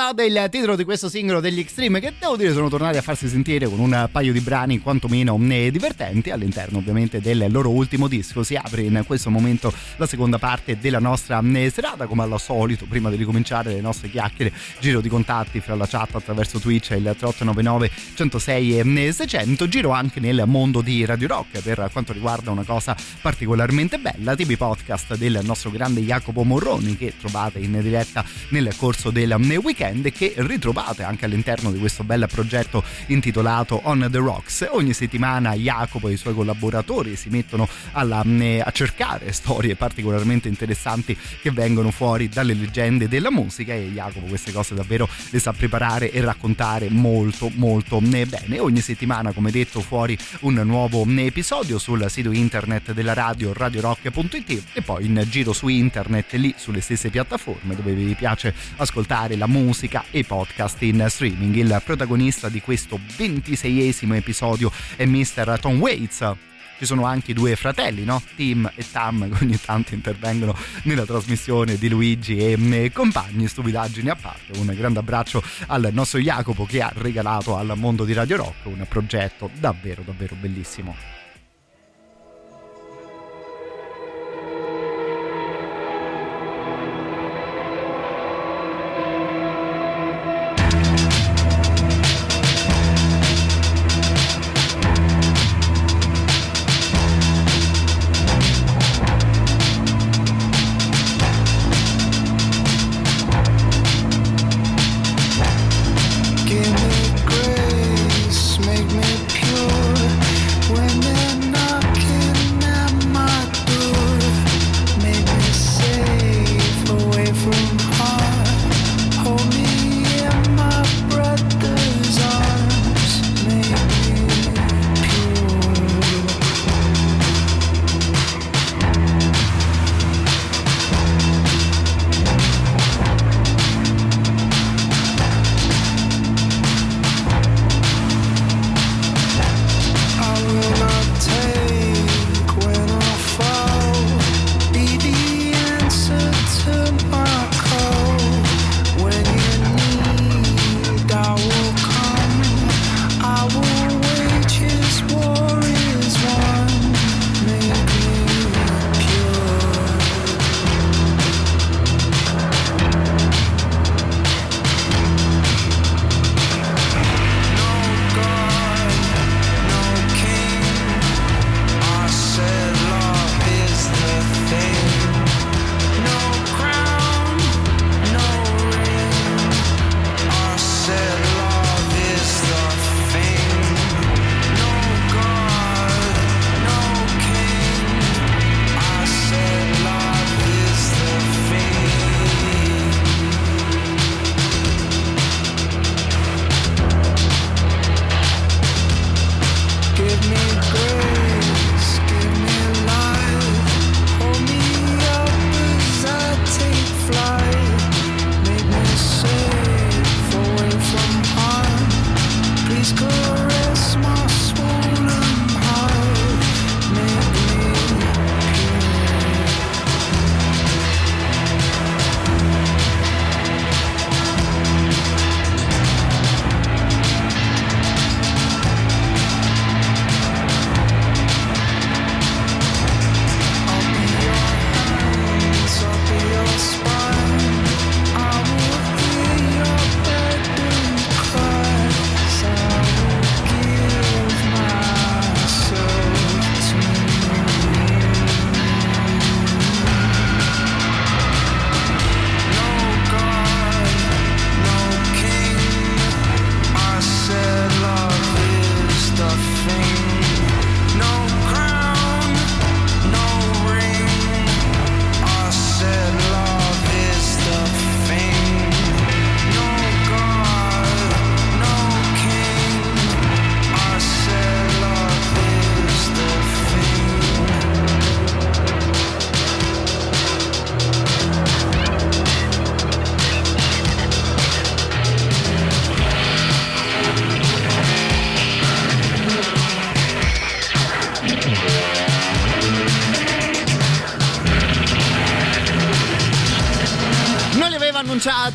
È il titolo di questo singolo degli Extreme? Che devo dire sono tornati a farsi sentire con un paio di brani quantomeno divertenti all'interno ovviamente del loro ultimo disco. Si apre in questo momento la seconda parte della nostra serata come al solito prima di ricominciare le nostre chiacchiere giro di contatti fra la chat attraverso Twitch e il 3899 106 e 600 giro anche nel mondo di Radio Rock per quanto riguarda una cosa particolarmente bella TV podcast del nostro grande Jacopo Morroni che trovate in diretta nel corso del weekend e che ritrovate anche all'interno di questo bel progetto intitolato On the Rocks. Ogni settimana Jacopo e i suoi collaboratori si mettono alla, a cercare storie particolarmente interessanti che vengono fuori dalle leggende della musica e Jacopo queste cose davvero le sa preparare e raccontare molto molto bene. Ogni settimana come detto fuori un nuovo episodio sul sito internet della radio radiorock.it e poi in giro su internet lì sulle stesse piattaforme dove vi piace ascoltare la musica e i podcast in streaming. Il protagonista di questo 26esimo episodio è Mr. Tom Waits. Ci sono anche i due fratelli, no? Tim e Tam, che ogni tanto intervengono nella trasmissione di Luigi e compagni, stupidaggini a parte. Un grande abbraccio al nostro Jacopo che ha regalato al mondo di Radio Rock un progetto davvero, davvero bellissimo.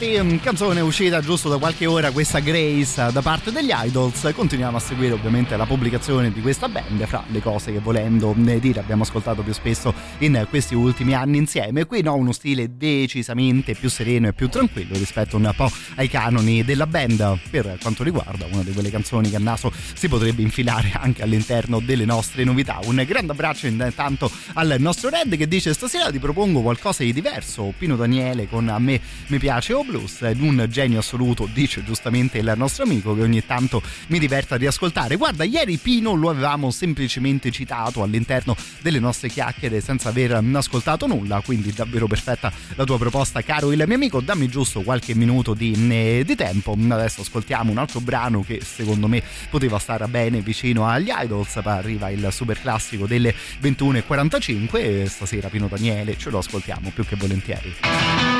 Mm, canzone uscita giusto da qualche ora, questa Grace eh, da parte degli Idols. Continuiamo a seguire ovviamente la pubblicazione di questa band, fra le cose che volendo ne dire abbiamo ascoltato più spesso in questi ultimi anni insieme. Qui no, uno stile decisamente più sereno e più tranquillo rispetto un po' ai canoni della band per quanto riguarda una di quelle canzoni che a naso si potrebbe infilare anche all'interno delle nostre novità. Un grande abbraccio intanto al nostro Red che dice stasera ti propongo qualcosa di diverso. Pino Daniele con A me mi piace O Blues, un genio assoluto, dice giustamente il nostro amico che ogni tanto mi diverte a riascoltare. Guarda, ieri Pino lo avevamo semplicemente citato all'interno delle nostre chiacchiere senza aver ascoltato nulla, quindi davvero perfetta la tua proposta, caro il mio amico. Dammi giusto qualche minuto di, eh, di tempo. Adesso ascoltiamo un altro brano che secondo me poteva stare bene vicino agli Idols. Arriva il super classico delle 21.45 e stasera Pino Daniele ce lo ascoltiamo più che volentieri.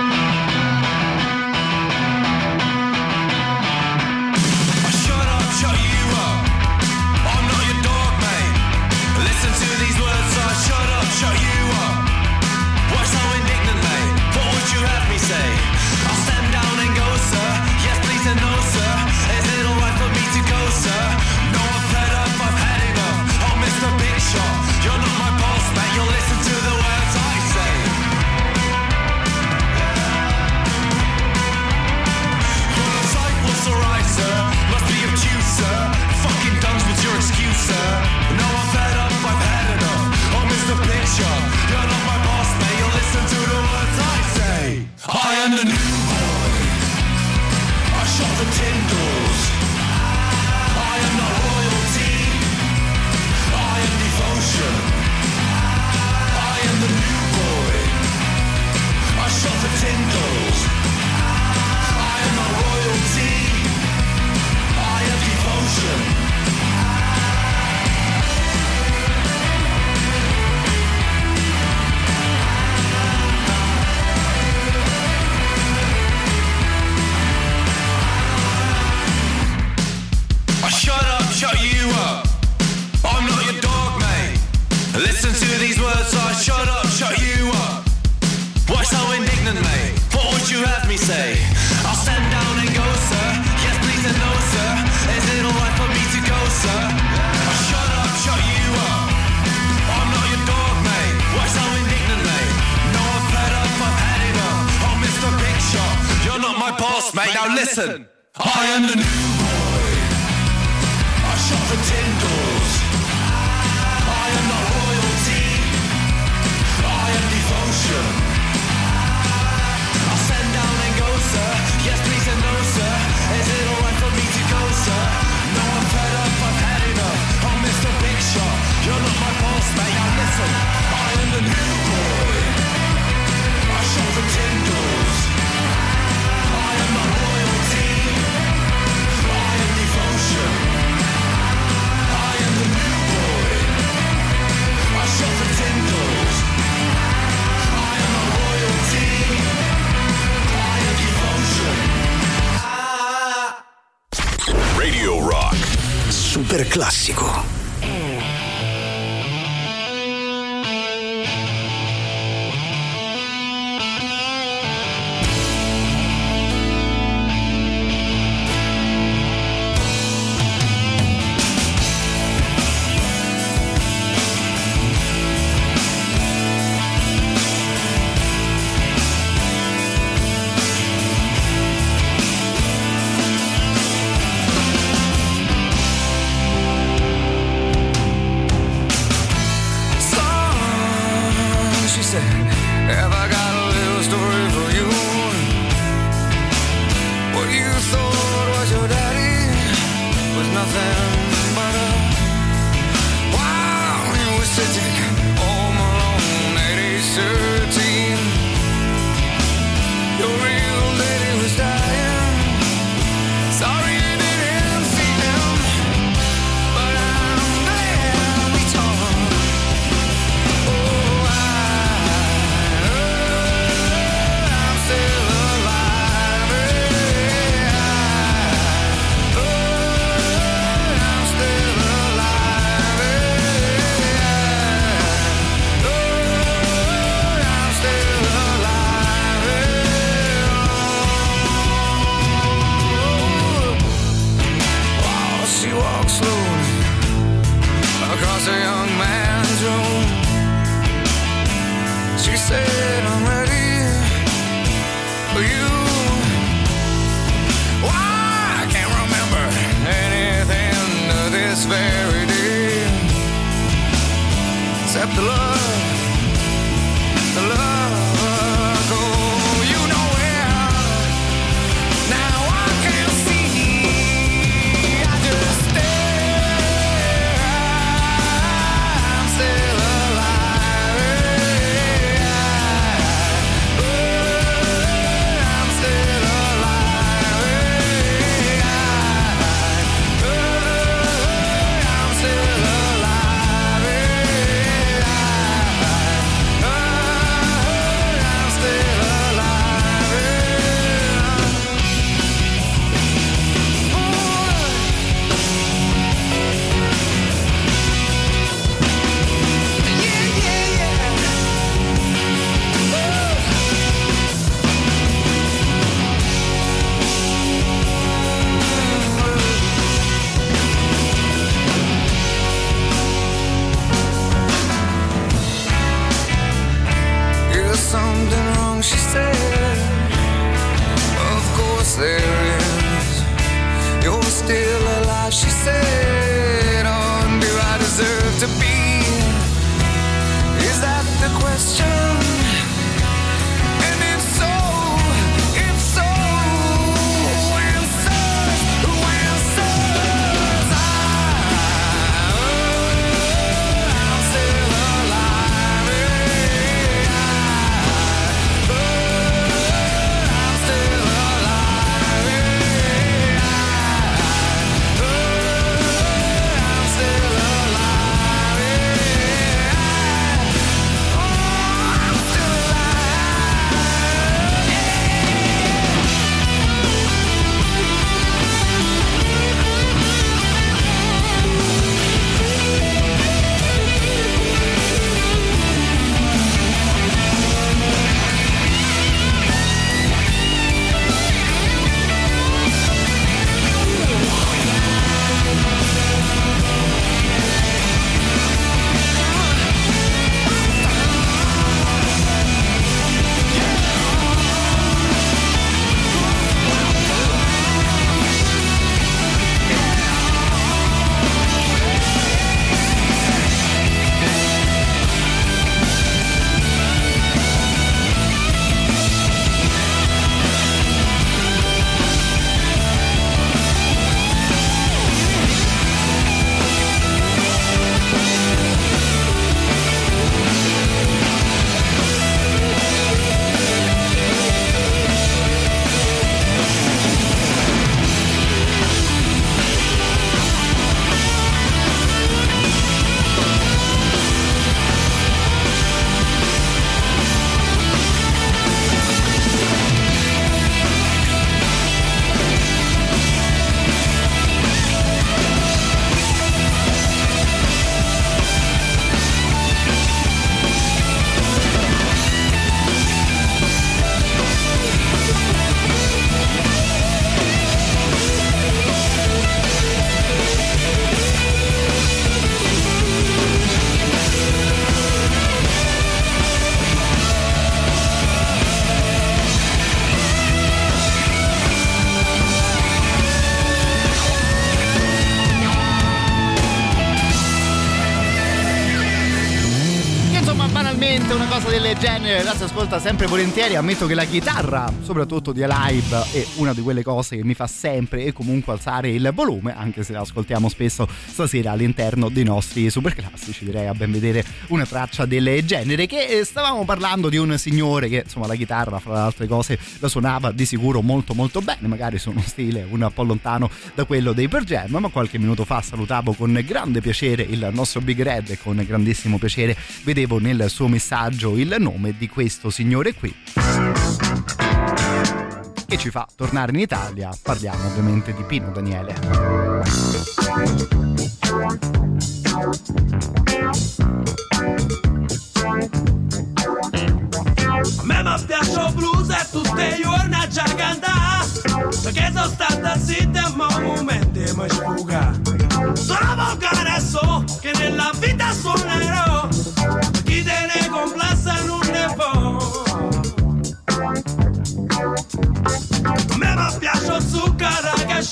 La si ascolta sempre volentieri. Ammetto che la chitarra, soprattutto di Alive, è una di quelle cose che mi fa sempre e comunque alzare il volume, anche se la ascoltiamo spesso stasera all'interno dei nostri super classici. Direi a ben vedere una traccia del genere. Che eh, stavamo parlando di un signore che insomma la chitarra, fra le altre cose, la suonava di sicuro molto molto bene, magari su uno stile un po' lontano da quello dei Per Jam, ma qualche minuto fa salutavo con grande piacere il nostro Big Red e con grandissimo piacere vedevo nel suo messaggio il nome di questo signore qui che ci fa tornare in Italia. Parliamo ovviamente di Pino Daniele. A me mi piace il blues e tutti i giorni a cantare Perché sono stata zitta ma momenti mi sfuga Sono volgare so che nella vita suonerò Chi ne complessa non ne me mi piace zucchero che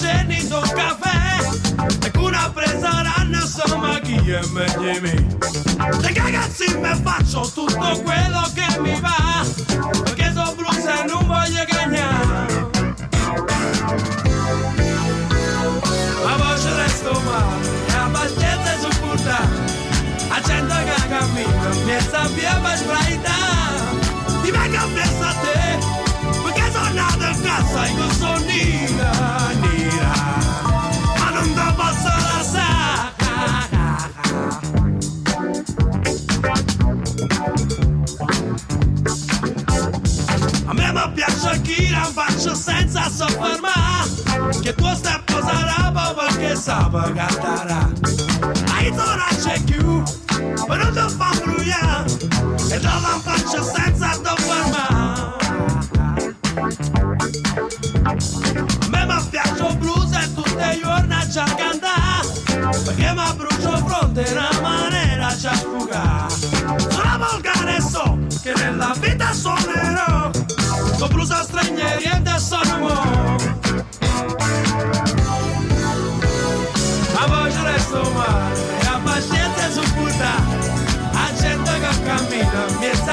chi Jimmy Da ragazzi mi faccio? Tutto quello che mi va. Perché sono blues e non voglio cagnare Ma voce resto male E a pazienza è supportata A gente che cammina Mi sta via per sbraitare Ti vengo a te Perché sono nata in casa e non sono faccio senza soffermare Che tuo step sarà perché sa cantare Hai zona c'è più Ma non ti fa fruiare E la faccio senza soffermare me mi il blues e tutte le giorni c'è cantare Perché mi brucio fronte una maniera c'è sfugare Sono volgare so che nella vita suonerò cammina mi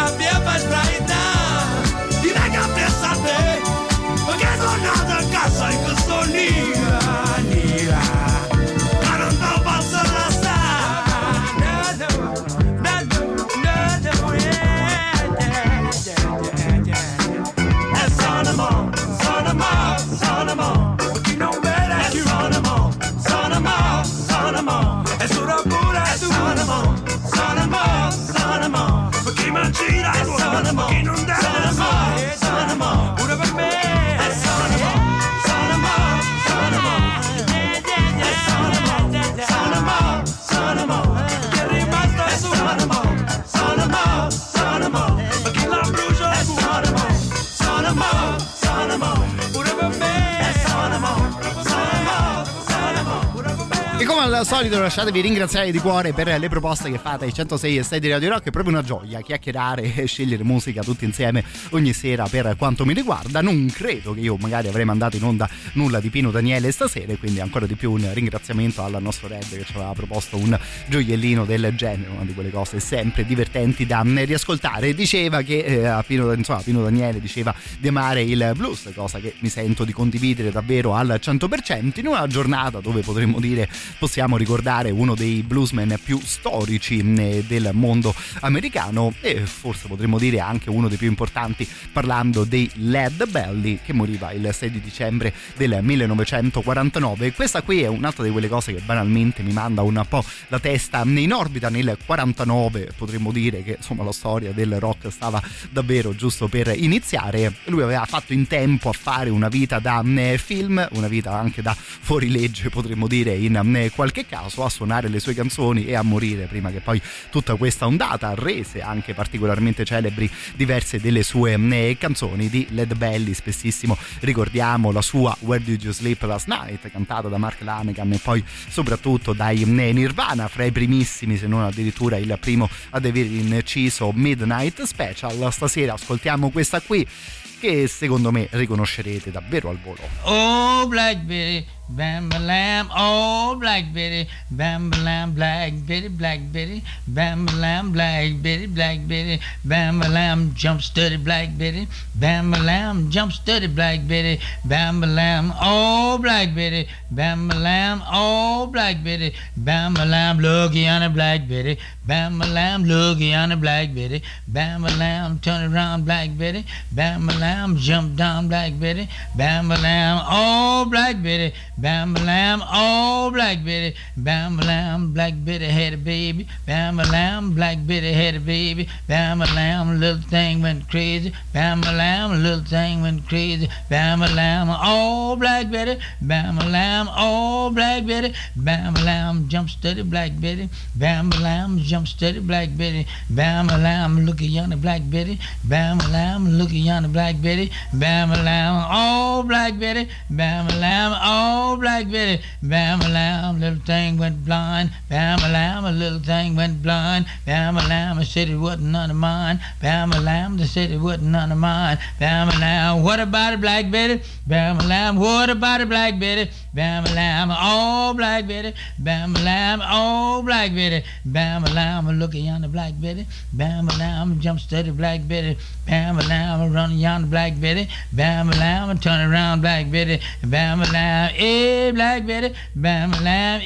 solito lasciatevi ringraziare di cuore per le proposte che fate ai 106 e 6 di Radio Rock, è proprio una gioia chiacchierare e scegliere musica tutti insieme ogni sera per quanto mi riguarda. Non credo che io magari avrei mandato in onda nulla di Pino Daniele stasera, quindi ancora di più un ringraziamento al nostro Red che ci aveva proposto un gioiellino del genere, una di quelle cose sempre divertenti da riascoltare. Diceva che eh, a Pino, insomma, Pino Daniele diceva di amare il blues, cosa che mi sento di condividere davvero al 100% in una giornata dove potremmo dire possiamo ricordare uno dei bluesmen più storici eh, del mondo americano e forse potremmo dire anche uno dei più importanti parlando dei Led Belly che moriva il 6 di dicembre del 1949 questa qui è un'altra di quelle cose che banalmente mi manda un po' la testa in orbita. Nel 49 potremmo dire che insomma la storia del rock stava davvero giusto per iniziare. Lui aveva fatto in tempo a fare una vita da eh, film una vita anche da fuorilegge potremmo dire in eh, qualche caso a suonare le sue canzoni e a morire prima che poi tutta questa ondata rese anche particolarmente celebri diverse delle sue eh, canzoni di Led Belly spessissimo ricordiamo la sua Where Did You Sleep Last Night cantata da Mark Lanegan e poi soprattutto dai eh, Nirvana fra i primissimi se non addirittura il primo ad aver inciso Midnight Special. Stasera ascoltiamo questa qui che secondo me riconoscerete davvero al volo. Oh, Black Betty, bam ba lamb. Oh, Black Betty, bam ba lamb. Black Betty, Black Betty, bam ba lamb. Black Betty, Black Betty, bam ba lamb. Jump steady, Black Betty, bam ba lamb. Jump steady, Black Betty, bam ba lamb. Oh, Black Betty, bam ba lamb. Oh, Black Betty, bam ba lamb. Looky on the Black Betty, bam ba lamb. Looky on the Black Betty, bam ba lamb. Turn around, Black Betty, bam ba lamb. Jump down, Black Betty, bam ba lamb. Oh, Black Betty, bam ba lamb. Oh, Black Betty, bam lamb. Black Betty had a baby, bam lamb. Black Betty had a baby, bam lamb. Little thing went crazy, bam lamb. Little thing went crazy, bam ba lamb. Oh, Black Betty, bam ba lamb. Oh, Black Betty, bam lamb. Jump steady, Black Betty, bam lamb. Jump steady, Black Betty, bam ba lamb. Looky yonder, Black Betty, bam ba lamb. Looky yonder, Black Betty, bam lamb, oh Black Betty, bam lamb, oh Oh black Betty, bam lamb, little thing went blind, bam lamb, a little thing went blind, bam lamb, I said it wasn't none of mine, bam lamb, they said it wasn't none of mine, bam lamb, what about it, Black Betty, bam lamb, what about it, Black Betty, bam lamb, oh Black Betty, bam lamb, oh Black Betty, bam lamb, look yonder Black Betty, bam lamb, jump steady Black Betty, bam a lamb, run yonder Black Betty, bam lamb, turn around Black Betty, bam lamb, bam.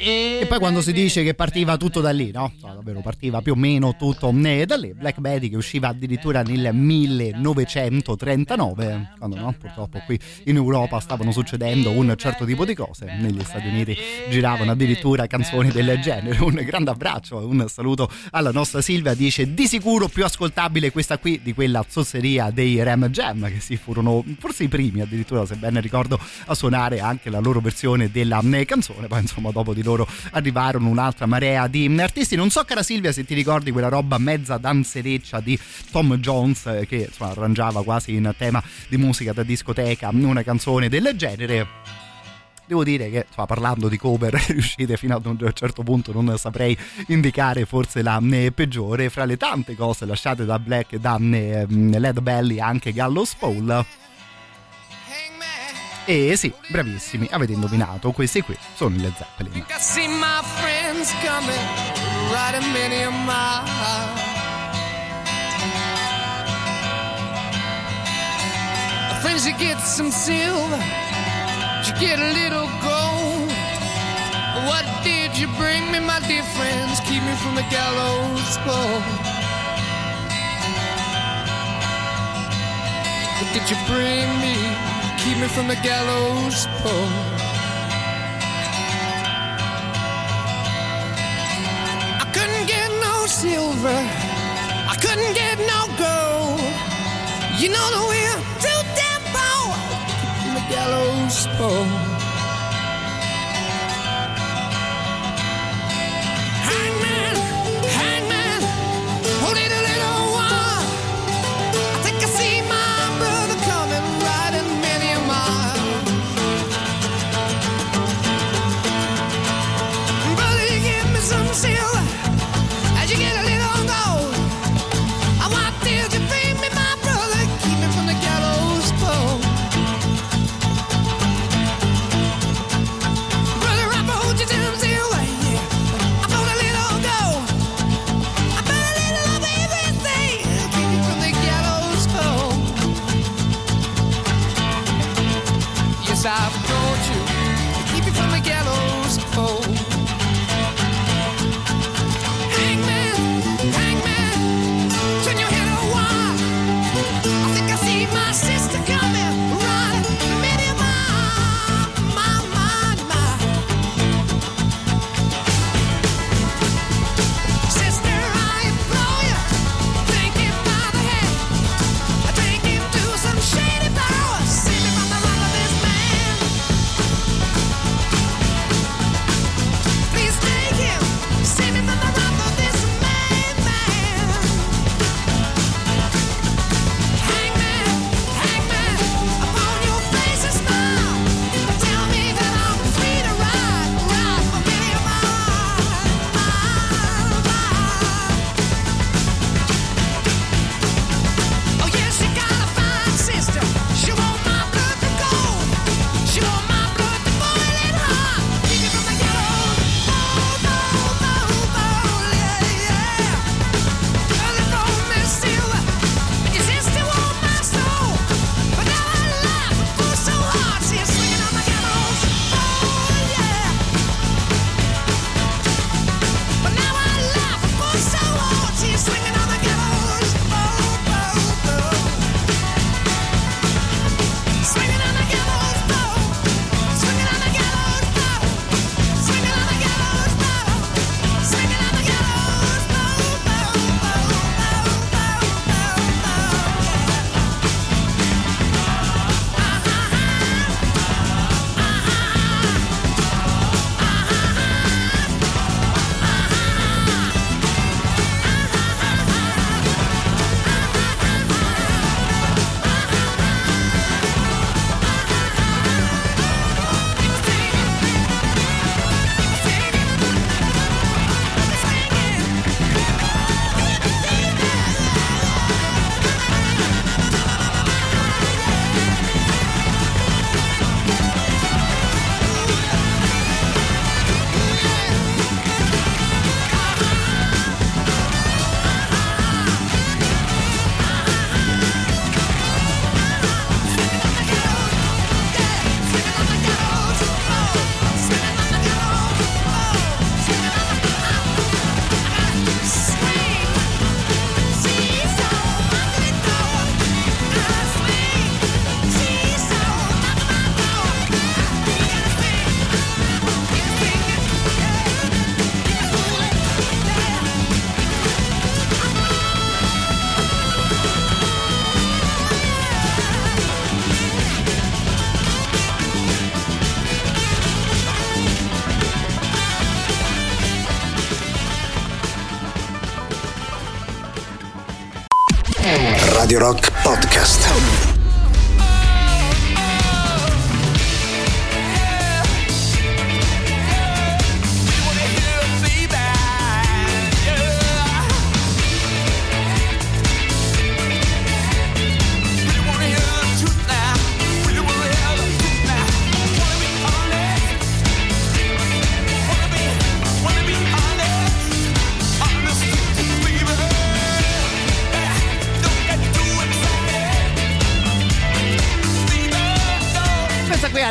E poi quando si dice che partiva tutto da lì, no? No, davvero partiva più o meno tutto da lì. Black Betty che usciva addirittura nel 1939, quando no, purtroppo qui in Europa stavano succedendo un certo tipo di cose. Negli Stati Uniti giravano addirittura canzoni del genere. Un grande abbraccio, un saluto alla nostra Silvia. Dice di sicuro più ascoltabile questa qui di quella zozzeria dei Ram Jam, che si furono forse i primi addirittura, se ben ricordo, a suonare anche la loro versione della eh, canzone. Poi insomma dopo di loro arrivarono un'altra marea di artisti. Non so cara Silvia se ti ricordi quella roba mezza danzereccia di Tom Jones eh, che insomma, arrangiava quasi in tema di musica da discoteca una canzone del genere. Devo dire che insomma, parlando di cover riuscite fino ad un certo punto non saprei indicare forse la peggiore fra le tante cose lasciate da Black da eh, Led Belly anche Gallows Paul. E sì, bravissimi, avete indovinato, questi qui sono i Led Zeppelin. Friends, you get some silver, you get a little gold. What did you bring me, my dear friends? Keep me from the gallows pole. What did you bring me? Keep me from the gallows pole. I couldn't get no silver. I couldn't get no gold. You know that we're too damn poor from the gallows pole.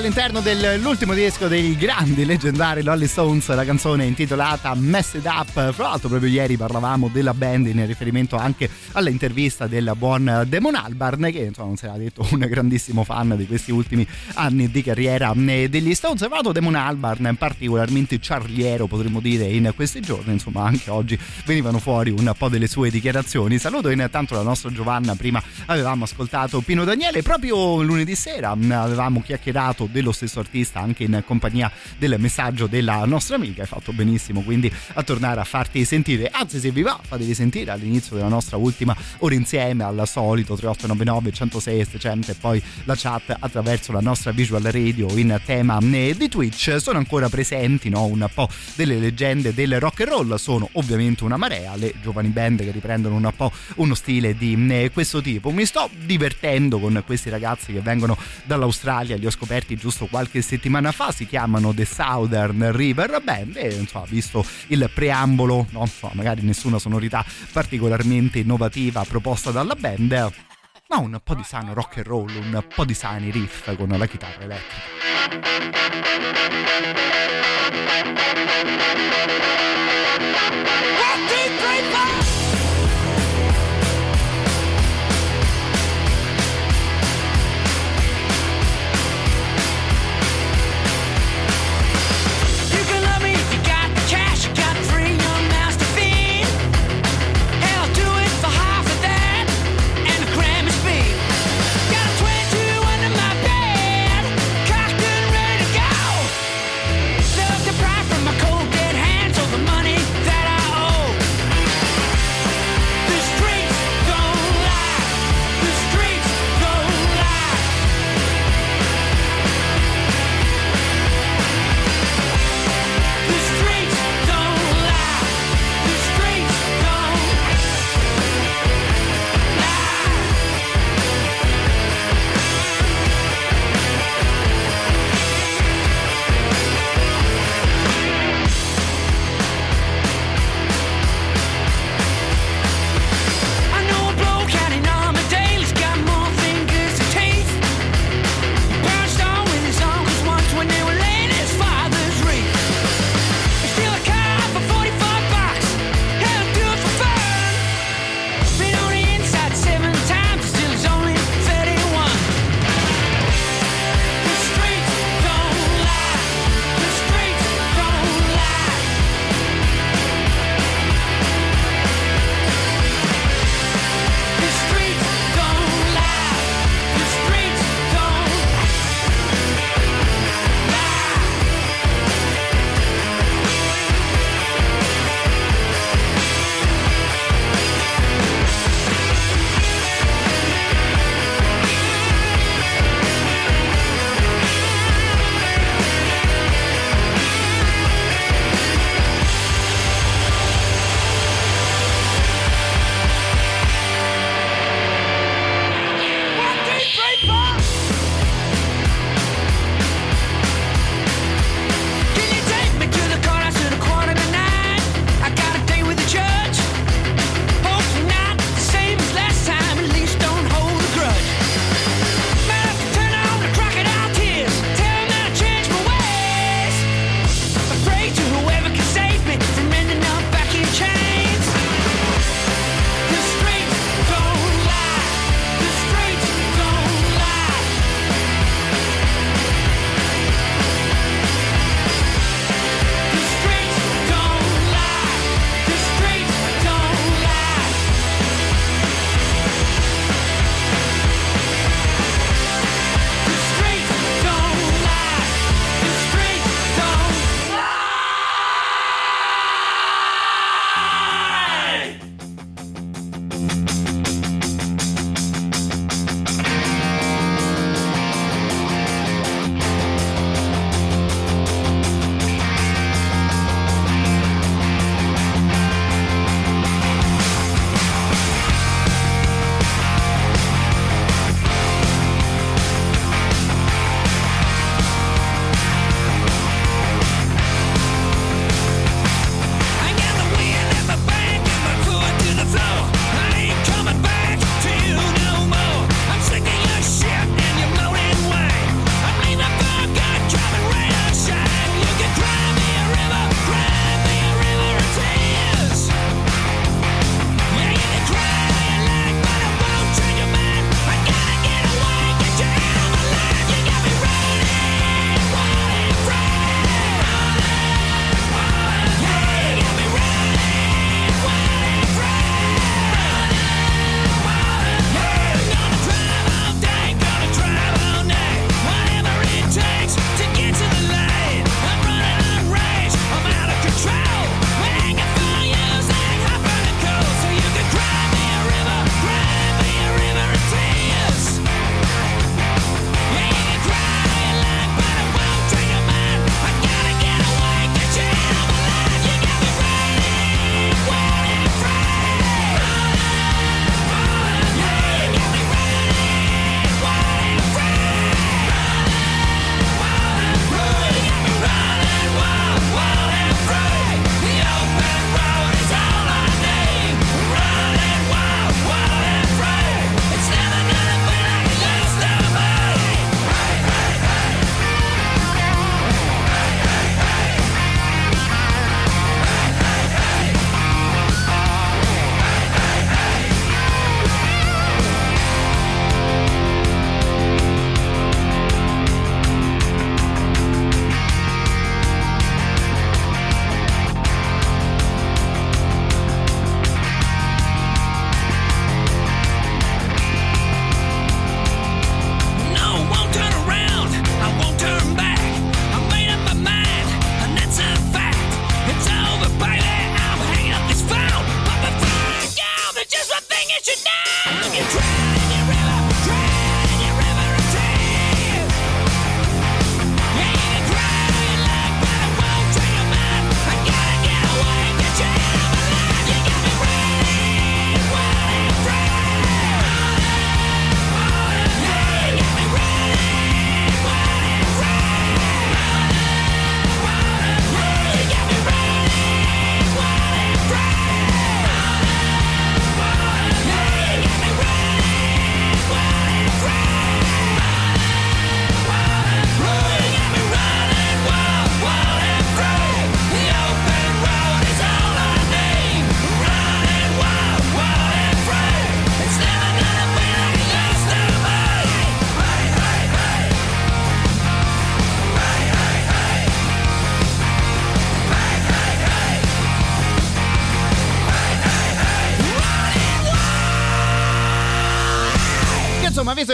All'interno dell'ultimo disco dei grandi leggendari Lolly Stones, la canzone intitolata Messed Up. Fra l'altro proprio ieri parlavamo della band in riferimento anche all'intervista del buon Damon Albarn che insomma non si era detto un grandissimo fan di questi ultimi anni di carriera eh, degli Stones. Tra l'altro Damon Albarn particolarmente ciarliero potremmo dire in questi giorni, insomma anche oggi venivano fuori un po' delle sue dichiarazioni. Saluto intanto la nostra Giovanna, prima avevamo ascoltato Pino Daniele, proprio lunedì sera mh, avevamo chiacchierato dello stesso artista anche in compagnia del messaggio della nostra amica, hai fatto benissimo quindi a tornare a farti sentire, anzi se vi va fatevi sentire all'inizio della nostra ultima ora insieme al solito 3899 106 600 e poi la chat attraverso la nostra visual radio in tema eh, di Twitch sono ancora presenti no? un po' delle leggende del rock and roll sono ovviamente una marea le giovani band che riprendono un po' uno stile di eh, questo tipo mi sto divertendo con questi ragazzi che vengono dall'Australia li ho scoperti giusto qualche settimana fa si chiamano The Southern River Band e insomma visto il preambolo no? insomma, magari nessuna sonorità particolarmente innovativa proposta dalla band ma un po' di sano rock and roll un po' di sani riff con la chitarra elettrica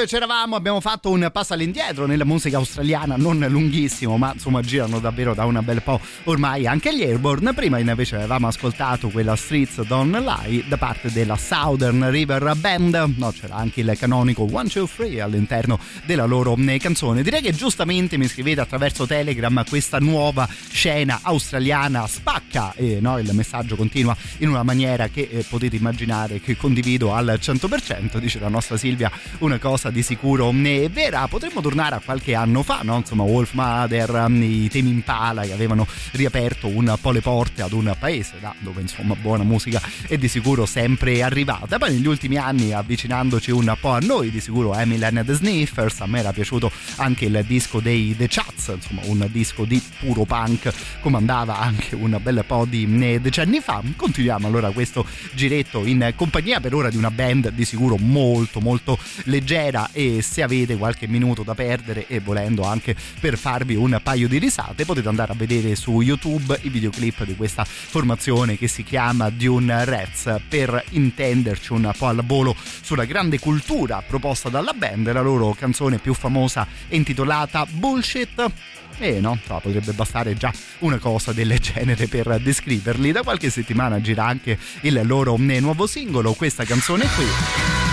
c'eravamo, abbiamo fatto un passo all'indietro nella musica australiana, non lunghissimo, ma insomma girano davvero da un bel po' ormai anche gli Airborne. Prima invece avevamo ascoltato quella Streets Don't Lie da parte della Southern River Band. No, c'era anche il canonico One Two Free all'interno della loro eh, canzone. Direi che giustamente mi scrivete attraverso Telegram questa nuova scena australiana spacca e no, il messaggio continua in una maniera che eh, potete immaginare che condivido al 100%, dice la nostra Silvia, una cosa di sicuro è vera. Potremmo tornare a qualche anno fa, no? insomma Wolf Mother, i temi Impala che avevano riaperto un po' le porte ad un paese da dove insomma buona musica è di sicuro sempre arrivata. Poi negli ultimi anni avvicinandoci un po' a noi, di sicuro Emily and the Sniffers, a me era piaciuto anche il disco dei The Chats, insomma un disco di puro punk come andava anche un bel po' di decenni fa. Continuiamo allora questo giretto in compagnia per ora di una band di sicuro molto molto leggera e se avete qualche minuto da perdere e volendo anche per farvi un paio di risate potete andare a vedere su YouTube i videoclip di questa formazione che si chiama Dune Rats per intenderci un po' al volo sulla grande cultura proposta dalla band la loro canzone più famosa è intitolata Bullshit e no, so, potrebbe bastare già una cosa del genere per descriverli. Da qualche settimana gira anche il loro nuovo singolo, questa canzone qui,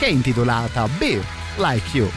che è intitolata Be Like You.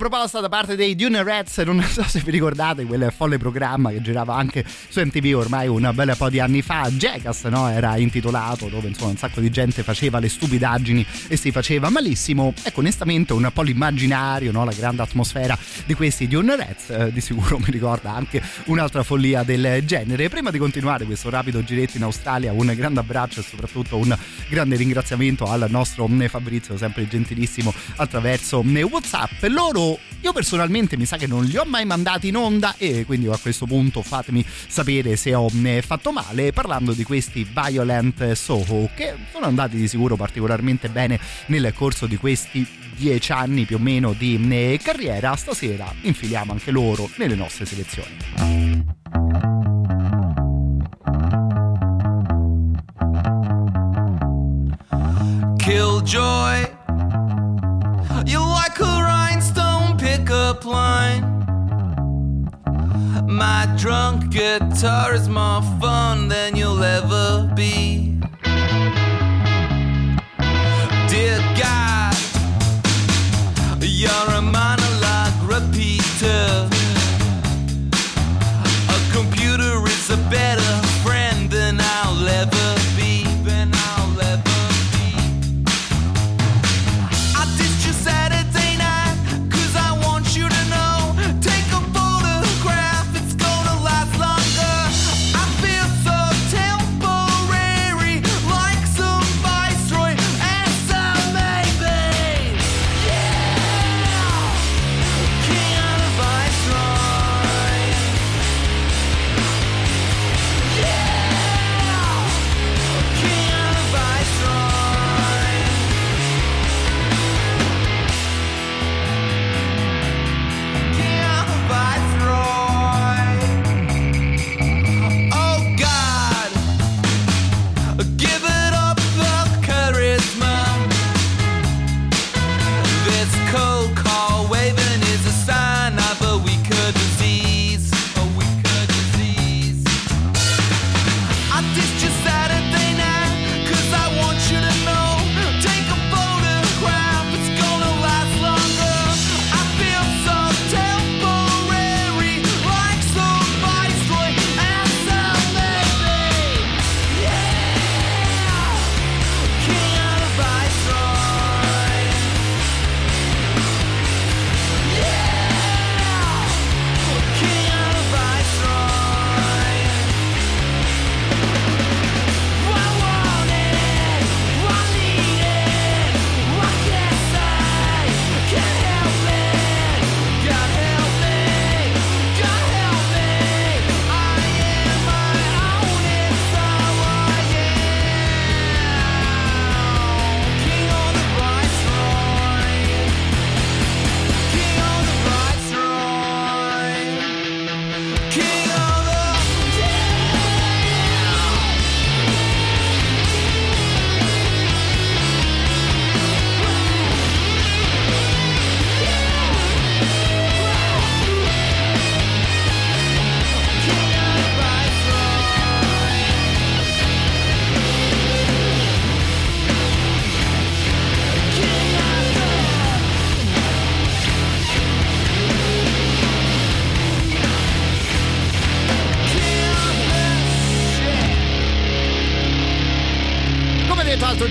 Proposta da parte dei Dune Rats, non so se vi ricordate quel folle programma che girava anche su MTV ormai un bel po' di anni fa, Jackass no? era intitolato, dove insomma un sacco di gente faceva le stupidaggini e si faceva malissimo, ecco onestamente un po' l'immaginario, no? la grande atmosfera di questi Dune Rats, eh, di sicuro mi ricorda anche un'altra follia del genere. Prima di continuare questo rapido giretto in Australia, un grande abbraccio e soprattutto un grande ringraziamento al nostro Fabrizio, sempre gentilissimo attraverso Whatsapp. loro io personalmente mi sa che non li ho mai mandati in onda e quindi a questo punto fatemi sapere se ho eh, fatto male parlando di questi Violent Soho che sono andati di sicuro particolarmente bene nel corso di questi dieci anni più o meno di eh, carriera stasera infiliamo anche loro nelle nostre selezioni Killjoy. You like a pickup line. My drunk guitar is more fun than you'll ever be. Dear God, you're a monologue repeater. A computer is a better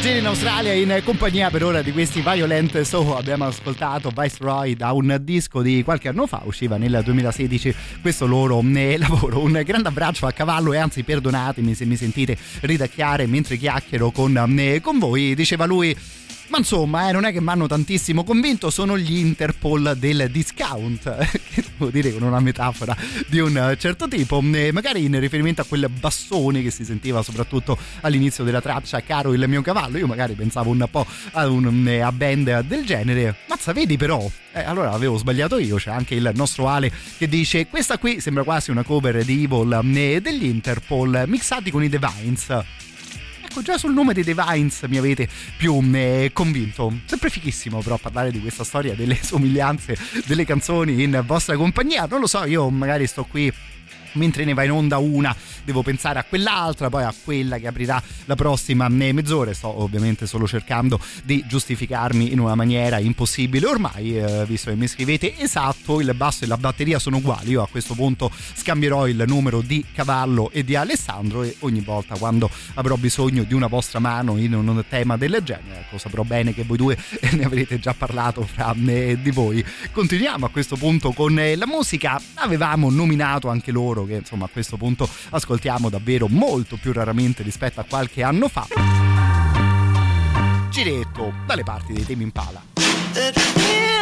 Giro in Australia in compagnia per ora di questi Violent Soho. Abbiamo ascoltato Viceroy da un disco di qualche anno fa, usciva nel 2016 questo loro eh, lavoro. Un grande abbraccio a cavallo e anzi perdonatemi se mi sentite ridacchiare mentre chiacchiero con, eh, con voi. Diceva lui. Ma insomma, eh, non è che mi hanno tantissimo convinto, sono gli Interpol del discount, che devo dire con una metafora di un certo tipo, eh, magari in riferimento a quel bassone che si sentiva soprattutto all'inizio della traccia Caro il mio cavallo, io magari pensavo un po' a, un, eh, a band del genere, mazza vedi però, eh, allora avevo sbagliato io, c'è anche il nostro Ale che dice questa qui sembra quasi una cover di Evil eh, degli Interpol mixati con i Divines. Ecco, già sul nome dei Divines mi avete più eh, convinto. Sempre fichissimo però parlare di questa storia delle somiglianze delle canzoni in vostra compagnia. Non lo so, io magari sto qui mentre ne va in onda una devo pensare a quell'altra poi a quella che aprirà la prossima mezz'ora. Sto ovviamente solo cercando di giustificarmi in una maniera impossibile. Ormai eh, visto che mi scrivete esatto il basso e la batteria sono uguali. Io a questo punto scambierò il numero di Cavallo e di Alessandro e ogni volta quando avrò bisogno di una vostra mano in un tema del genere ecco saprò bene che voi due ne avrete già parlato fra me di voi. Continuiamo a questo punto con la musica. Avevamo nominato anche loro che insomma a questo punto ascoltiamo davvero molto più raramente rispetto a qualche anno fa. Giretto dalle parti dei temi in pala.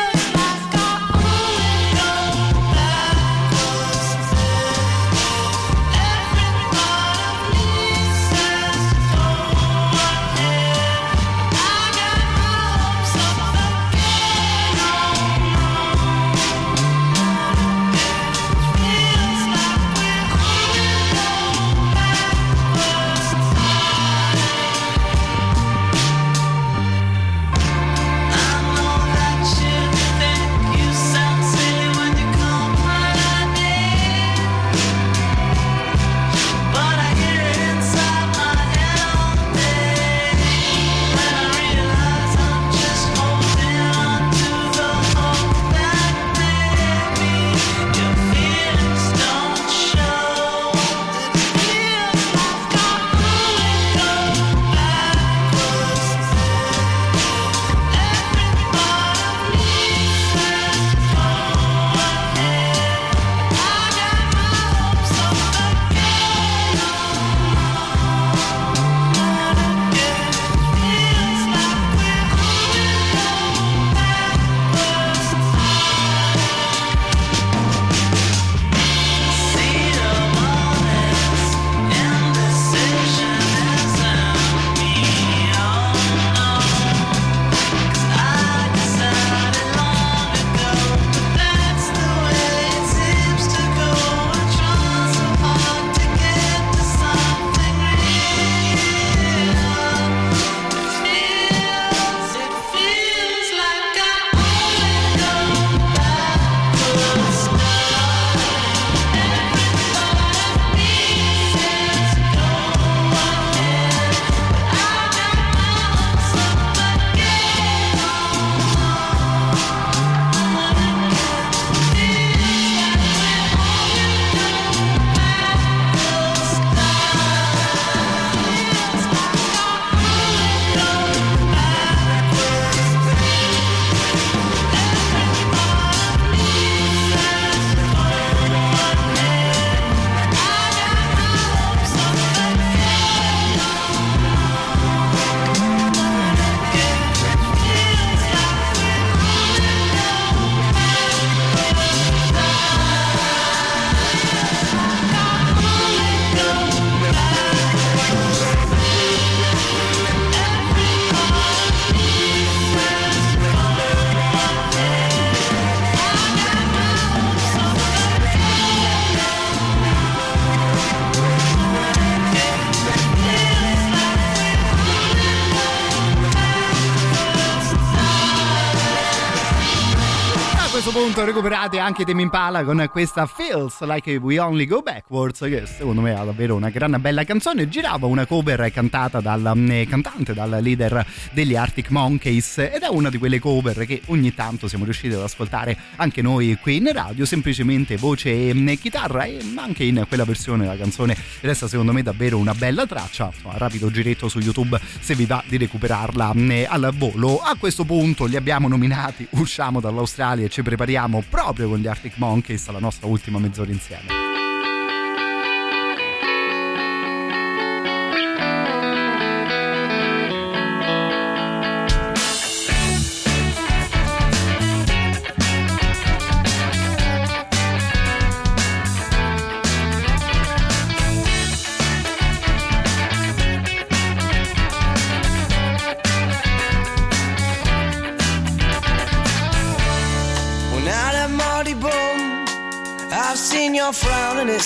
Recuperate anche Temi Impala con questa Feels Like We Only Go Backwards che secondo me è davvero una gran bella canzone. Girava una cover cantata dal mm, cantante dal leader degli Arctic Monkeys ed è una di quelle cover che ogni tanto siamo riusciti ad ascoltare anche noi qui in radio semplicemente voce e chitarra e anche in quella versione la canzone resta secondo me davvero una bella traccia. Insomma rapido giretto su YouTube se vi va di recuperarla mm, al volo. A questo punto li abbiamo nominati usciamo dall'Australia e ci prepariamo proprio con gli Arctic Monkeys alla nostra ultima mezz'ora insieme.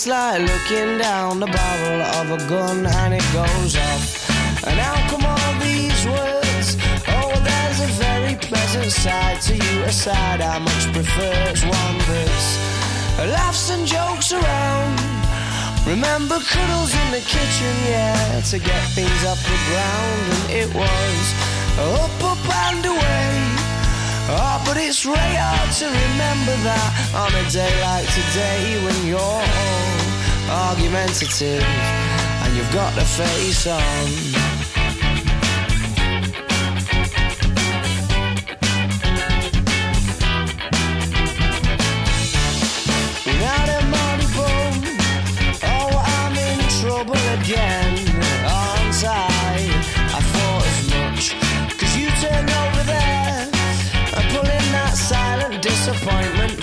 It's like looking down the barrel of a gun and it goes off. And how come all these words? Oh, there's a very pleasant side to you, a side I much prefer. It's one that's laughs and jokes around. Remember cuddles in the kitchen, yeah, to get things off the ground, and it was up, up and away. Oh, but it's hard to remember that on a day like today when you're argumentative and you've got a face on. Now that money boom, oh, I'm in trouble again,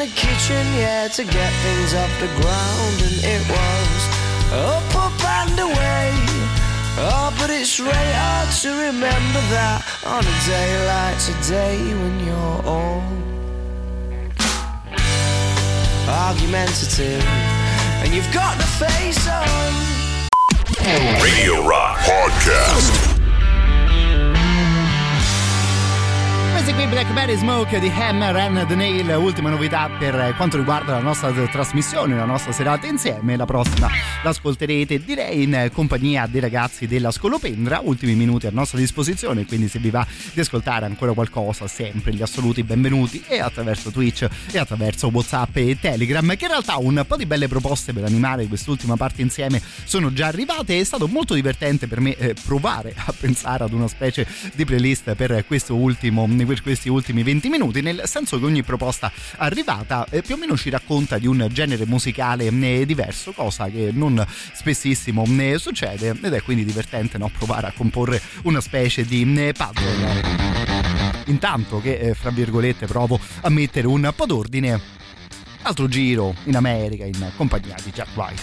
the kitchen, yeah, to get things off the ground, and it was up, up and away. Oh, but it's really hard to remember that on a day like today when you're all argumentative and you've got the face on. Radio Rock Podcast. Questi qui Blackberry Smoke di Hammer and the Nail, ultima novità per quanto riguarda la nostra trasmissione, la nostra serata insieme. La prossima l'ascolterete direi in compagnia dei ragazzi della Scolopendra, ultimi minuti a nostra disposizione, quindi se vi va di ascoltare ancora qualcosa, sempre gli assoluti benvenuti e attraverso Twitch e attraverso Whatsapp e Telegram, che in realtà un po' di belle proposte per animare quest'ultima parte insieme sono già arrivate. È stato molto divertente per me eh, provare a pensare ad una specie di playlist per questo ultimo per questi ultimi 20 minuti, nel senso che ogni proposta arrivata eh, più o meno ci racconta di un genere musicale eh, diverso, cosa che non spessissimo eh, succede ed è quindi divertente no? provare a comporre una specie di eh, puzzle. Intanto che, eh, fra virgolette, provo a mettere un po' d'ordine, altro giro in America in compagnia di Jack White.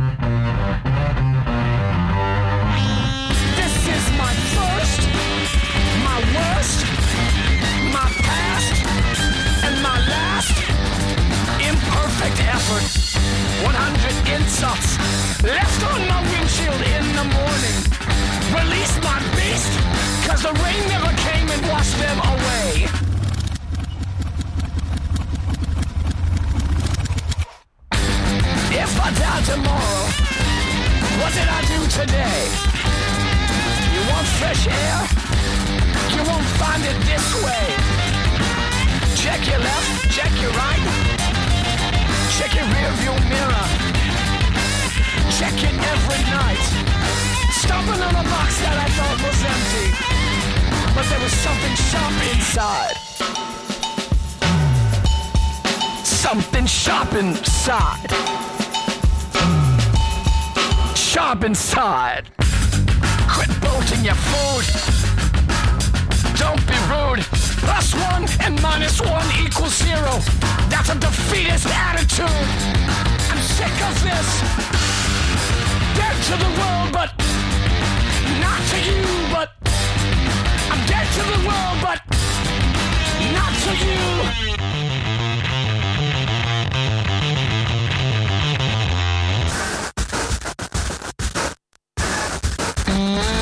100 insults left on my windshield in the morning. Release my beast, cause the rain never came and washed them away. If I die tomorrow, what did I do today? You want fresh air? You won't find it this way. Check your left, check your right. Check your rearview mirror. Check it every night. Stomping on a box that I thought was empty, but there was something sharp inside. Something sharp inside. Sharp inside. Quit bolting your food. Don't be rude. Plus one and minus one equals zero. That's a defeatist attitude. I'm sick of this. Dead to the world, but not to you, but I'm dead to the world, but not to you. What's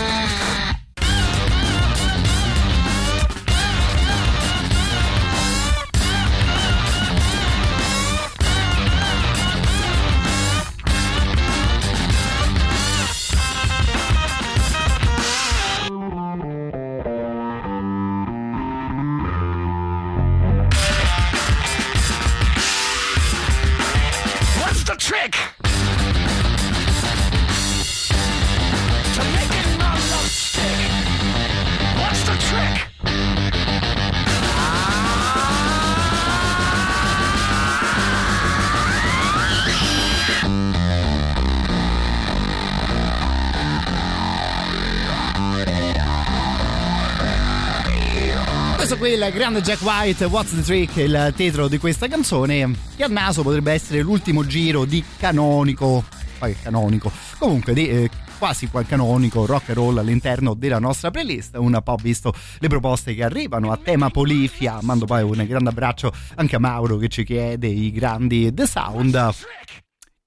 grande Jack White, What's the Trick, il titolo di questa canzone, che a naso potrebbe essere l'ultimo giro di canonico, poi canonico, comunque di eh, quasi qual canonico rock and roll all'interno della nostra playlist, un po' visto le proposte che arrivano a tema Polifia, mando poi un grande abbraccio anche a Mauro che ci chiede i grandi The Sound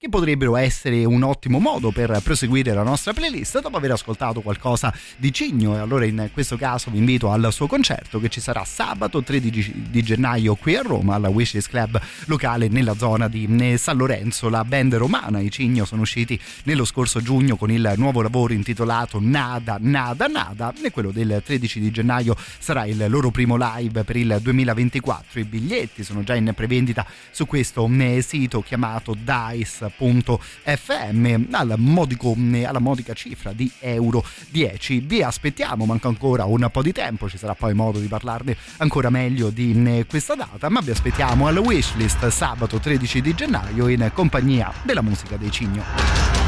che potrebbero essere un ottimo modo per proseguire la nostra playlist dopo aver ascoltato qualcosa di Cigno. E allora in questo caso vi invito al suo concerto che ci sarà sabato 13 di gennaio qui a Roma al Wishes Club locale nella zona di eh, San Lorenzo. La band romana i Cigno sono usciti nello scorso giugno con il nuovo lavoro intitolato Nada Nada Nada e quello del 13 di gennaio sarà il loro primo live per il 2024 i biglietti sono già in prevendita su questo eh, sito chiamato Dice FM al modico, alla modica cifra di euro 10 vi aspettiamo manca ancora un po' di tempo ci sarà poi modo di parlarne ancora meglio di eh, questa data ma vi aspettiamo al wishlist sabato 13 di gennaio in compagnia della musica dei Cigno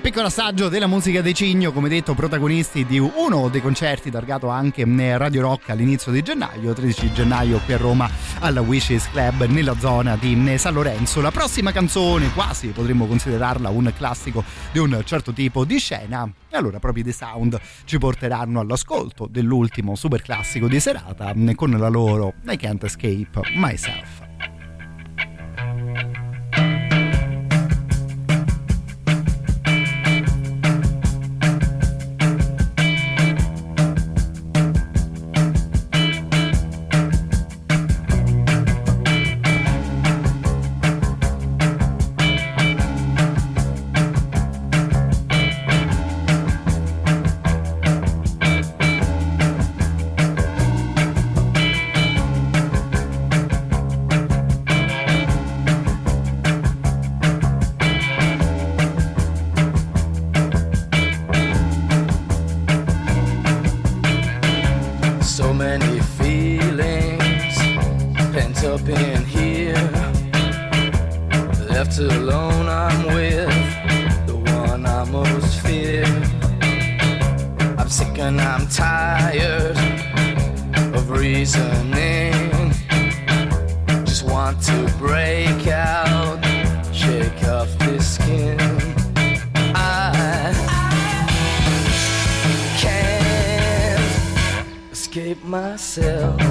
piccolo assaggio della musica dei Cigno, come detto, protagonisti di uno dei concerti targato anche Radio Rock all'inizio di gennaio, 13 gennaio qui a Roma al Wishes Club nella zona di San Lorenzo. La prossima canzone, quasi potremmo considerarla un classico di un certo tipo di scena. E allora proprio The Sound ci porteranno all'ascolto dell'ultimo super classico di serata con la loro I Can't Escape Myself. Myself.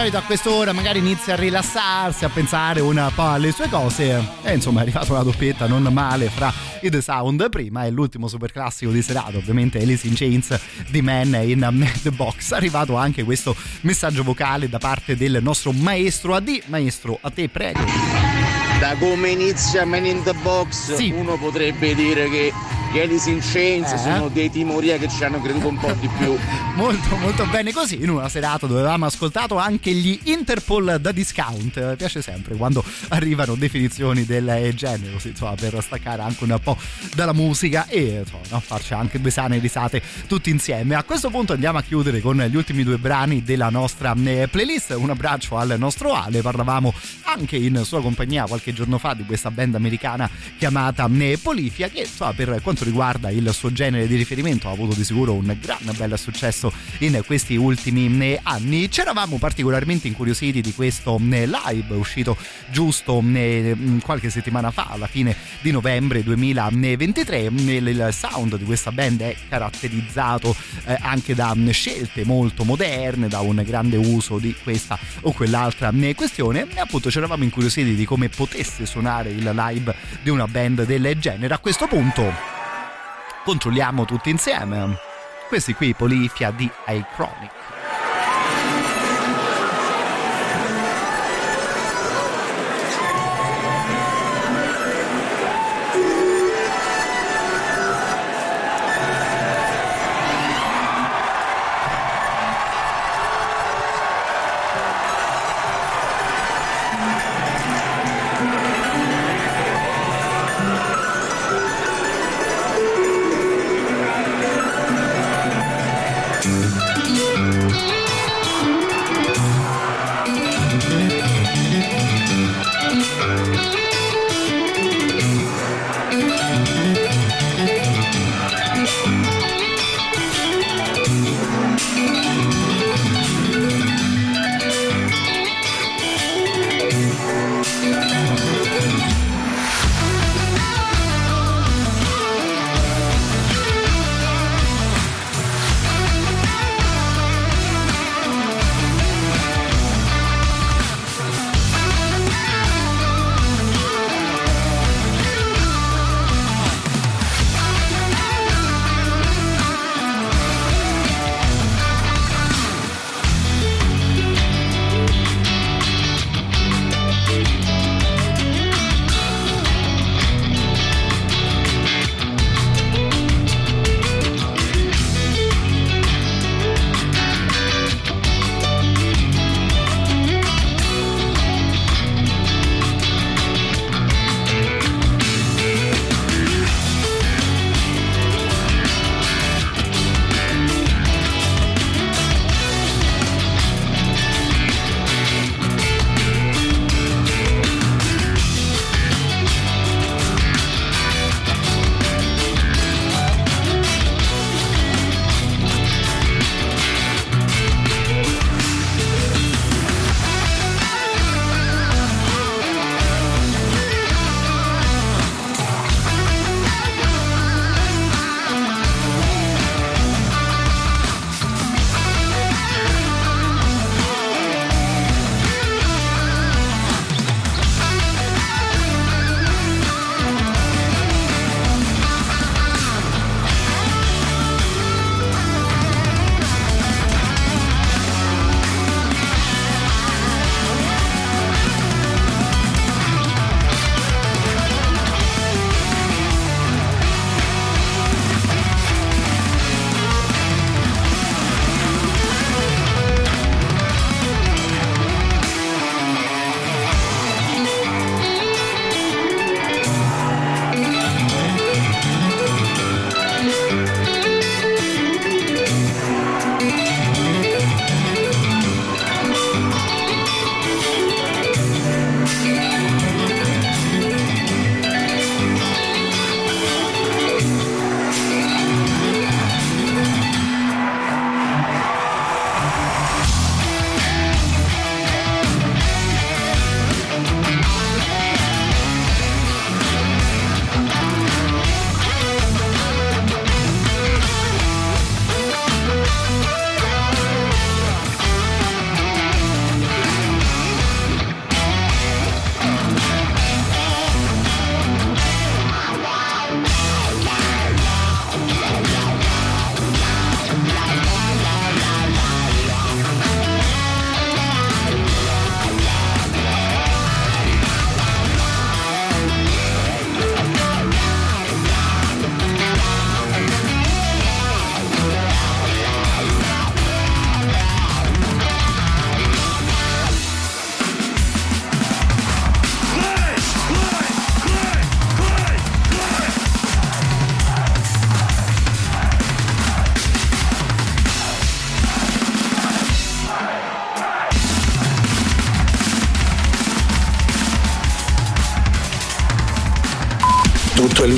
Solito a quest'ora magari inizia a rilassarsi, a pensare un po' alle sue cose. E insomma, è arrivata una doppietta non male fra i The Sound prima e l'ultimo super classico di serata, ovviamente Alice in Chains di Man in The Box. È arrivato anche questo messaggio vocale da parte del nostro maestro AD. Maestro, a te prego. Da come inizia Man in the Box, uno potrebbe dire che in Chains Eh. sono dei timoria che ci hanno creduto un po' di più. Molto molto bene così in una serata dove avevamo ascoltato anche gli Interpol da discount mi piace sempre quando arrivano definizioni del genere così, insomma, per staccare anche un po' dalla musica e insomma, no, farci anche due sane risate tutti insieme a questo punto andiamo a chiudere con gli ultimi due brani della nostra eh, playlist un abbraccio al nostro Ale parlavamo anche in sua compagnia qualche giorno fa di questa band americana chiamata eh, Polifia che insomma, per quanto riguarda il suo genere di riferimento ha avuto di sicuro un gran bel successo in questi ultimi eh, anni. Ci eravamo particolarmente incuriositi di questo eh, live uscito giusto eh, qualche settimana fa alla fine di novembre 2023 il sound di questa band è caratterizzato anche da mm, scelte molto moderne da un grande uso di questa o quell'altra mm, questione. E appunto ci eravamo incuriositi di come potesse suonare il live di una band del genere. A questo punto controlliamo tutti insieme. Questi qui Polifia di Icronic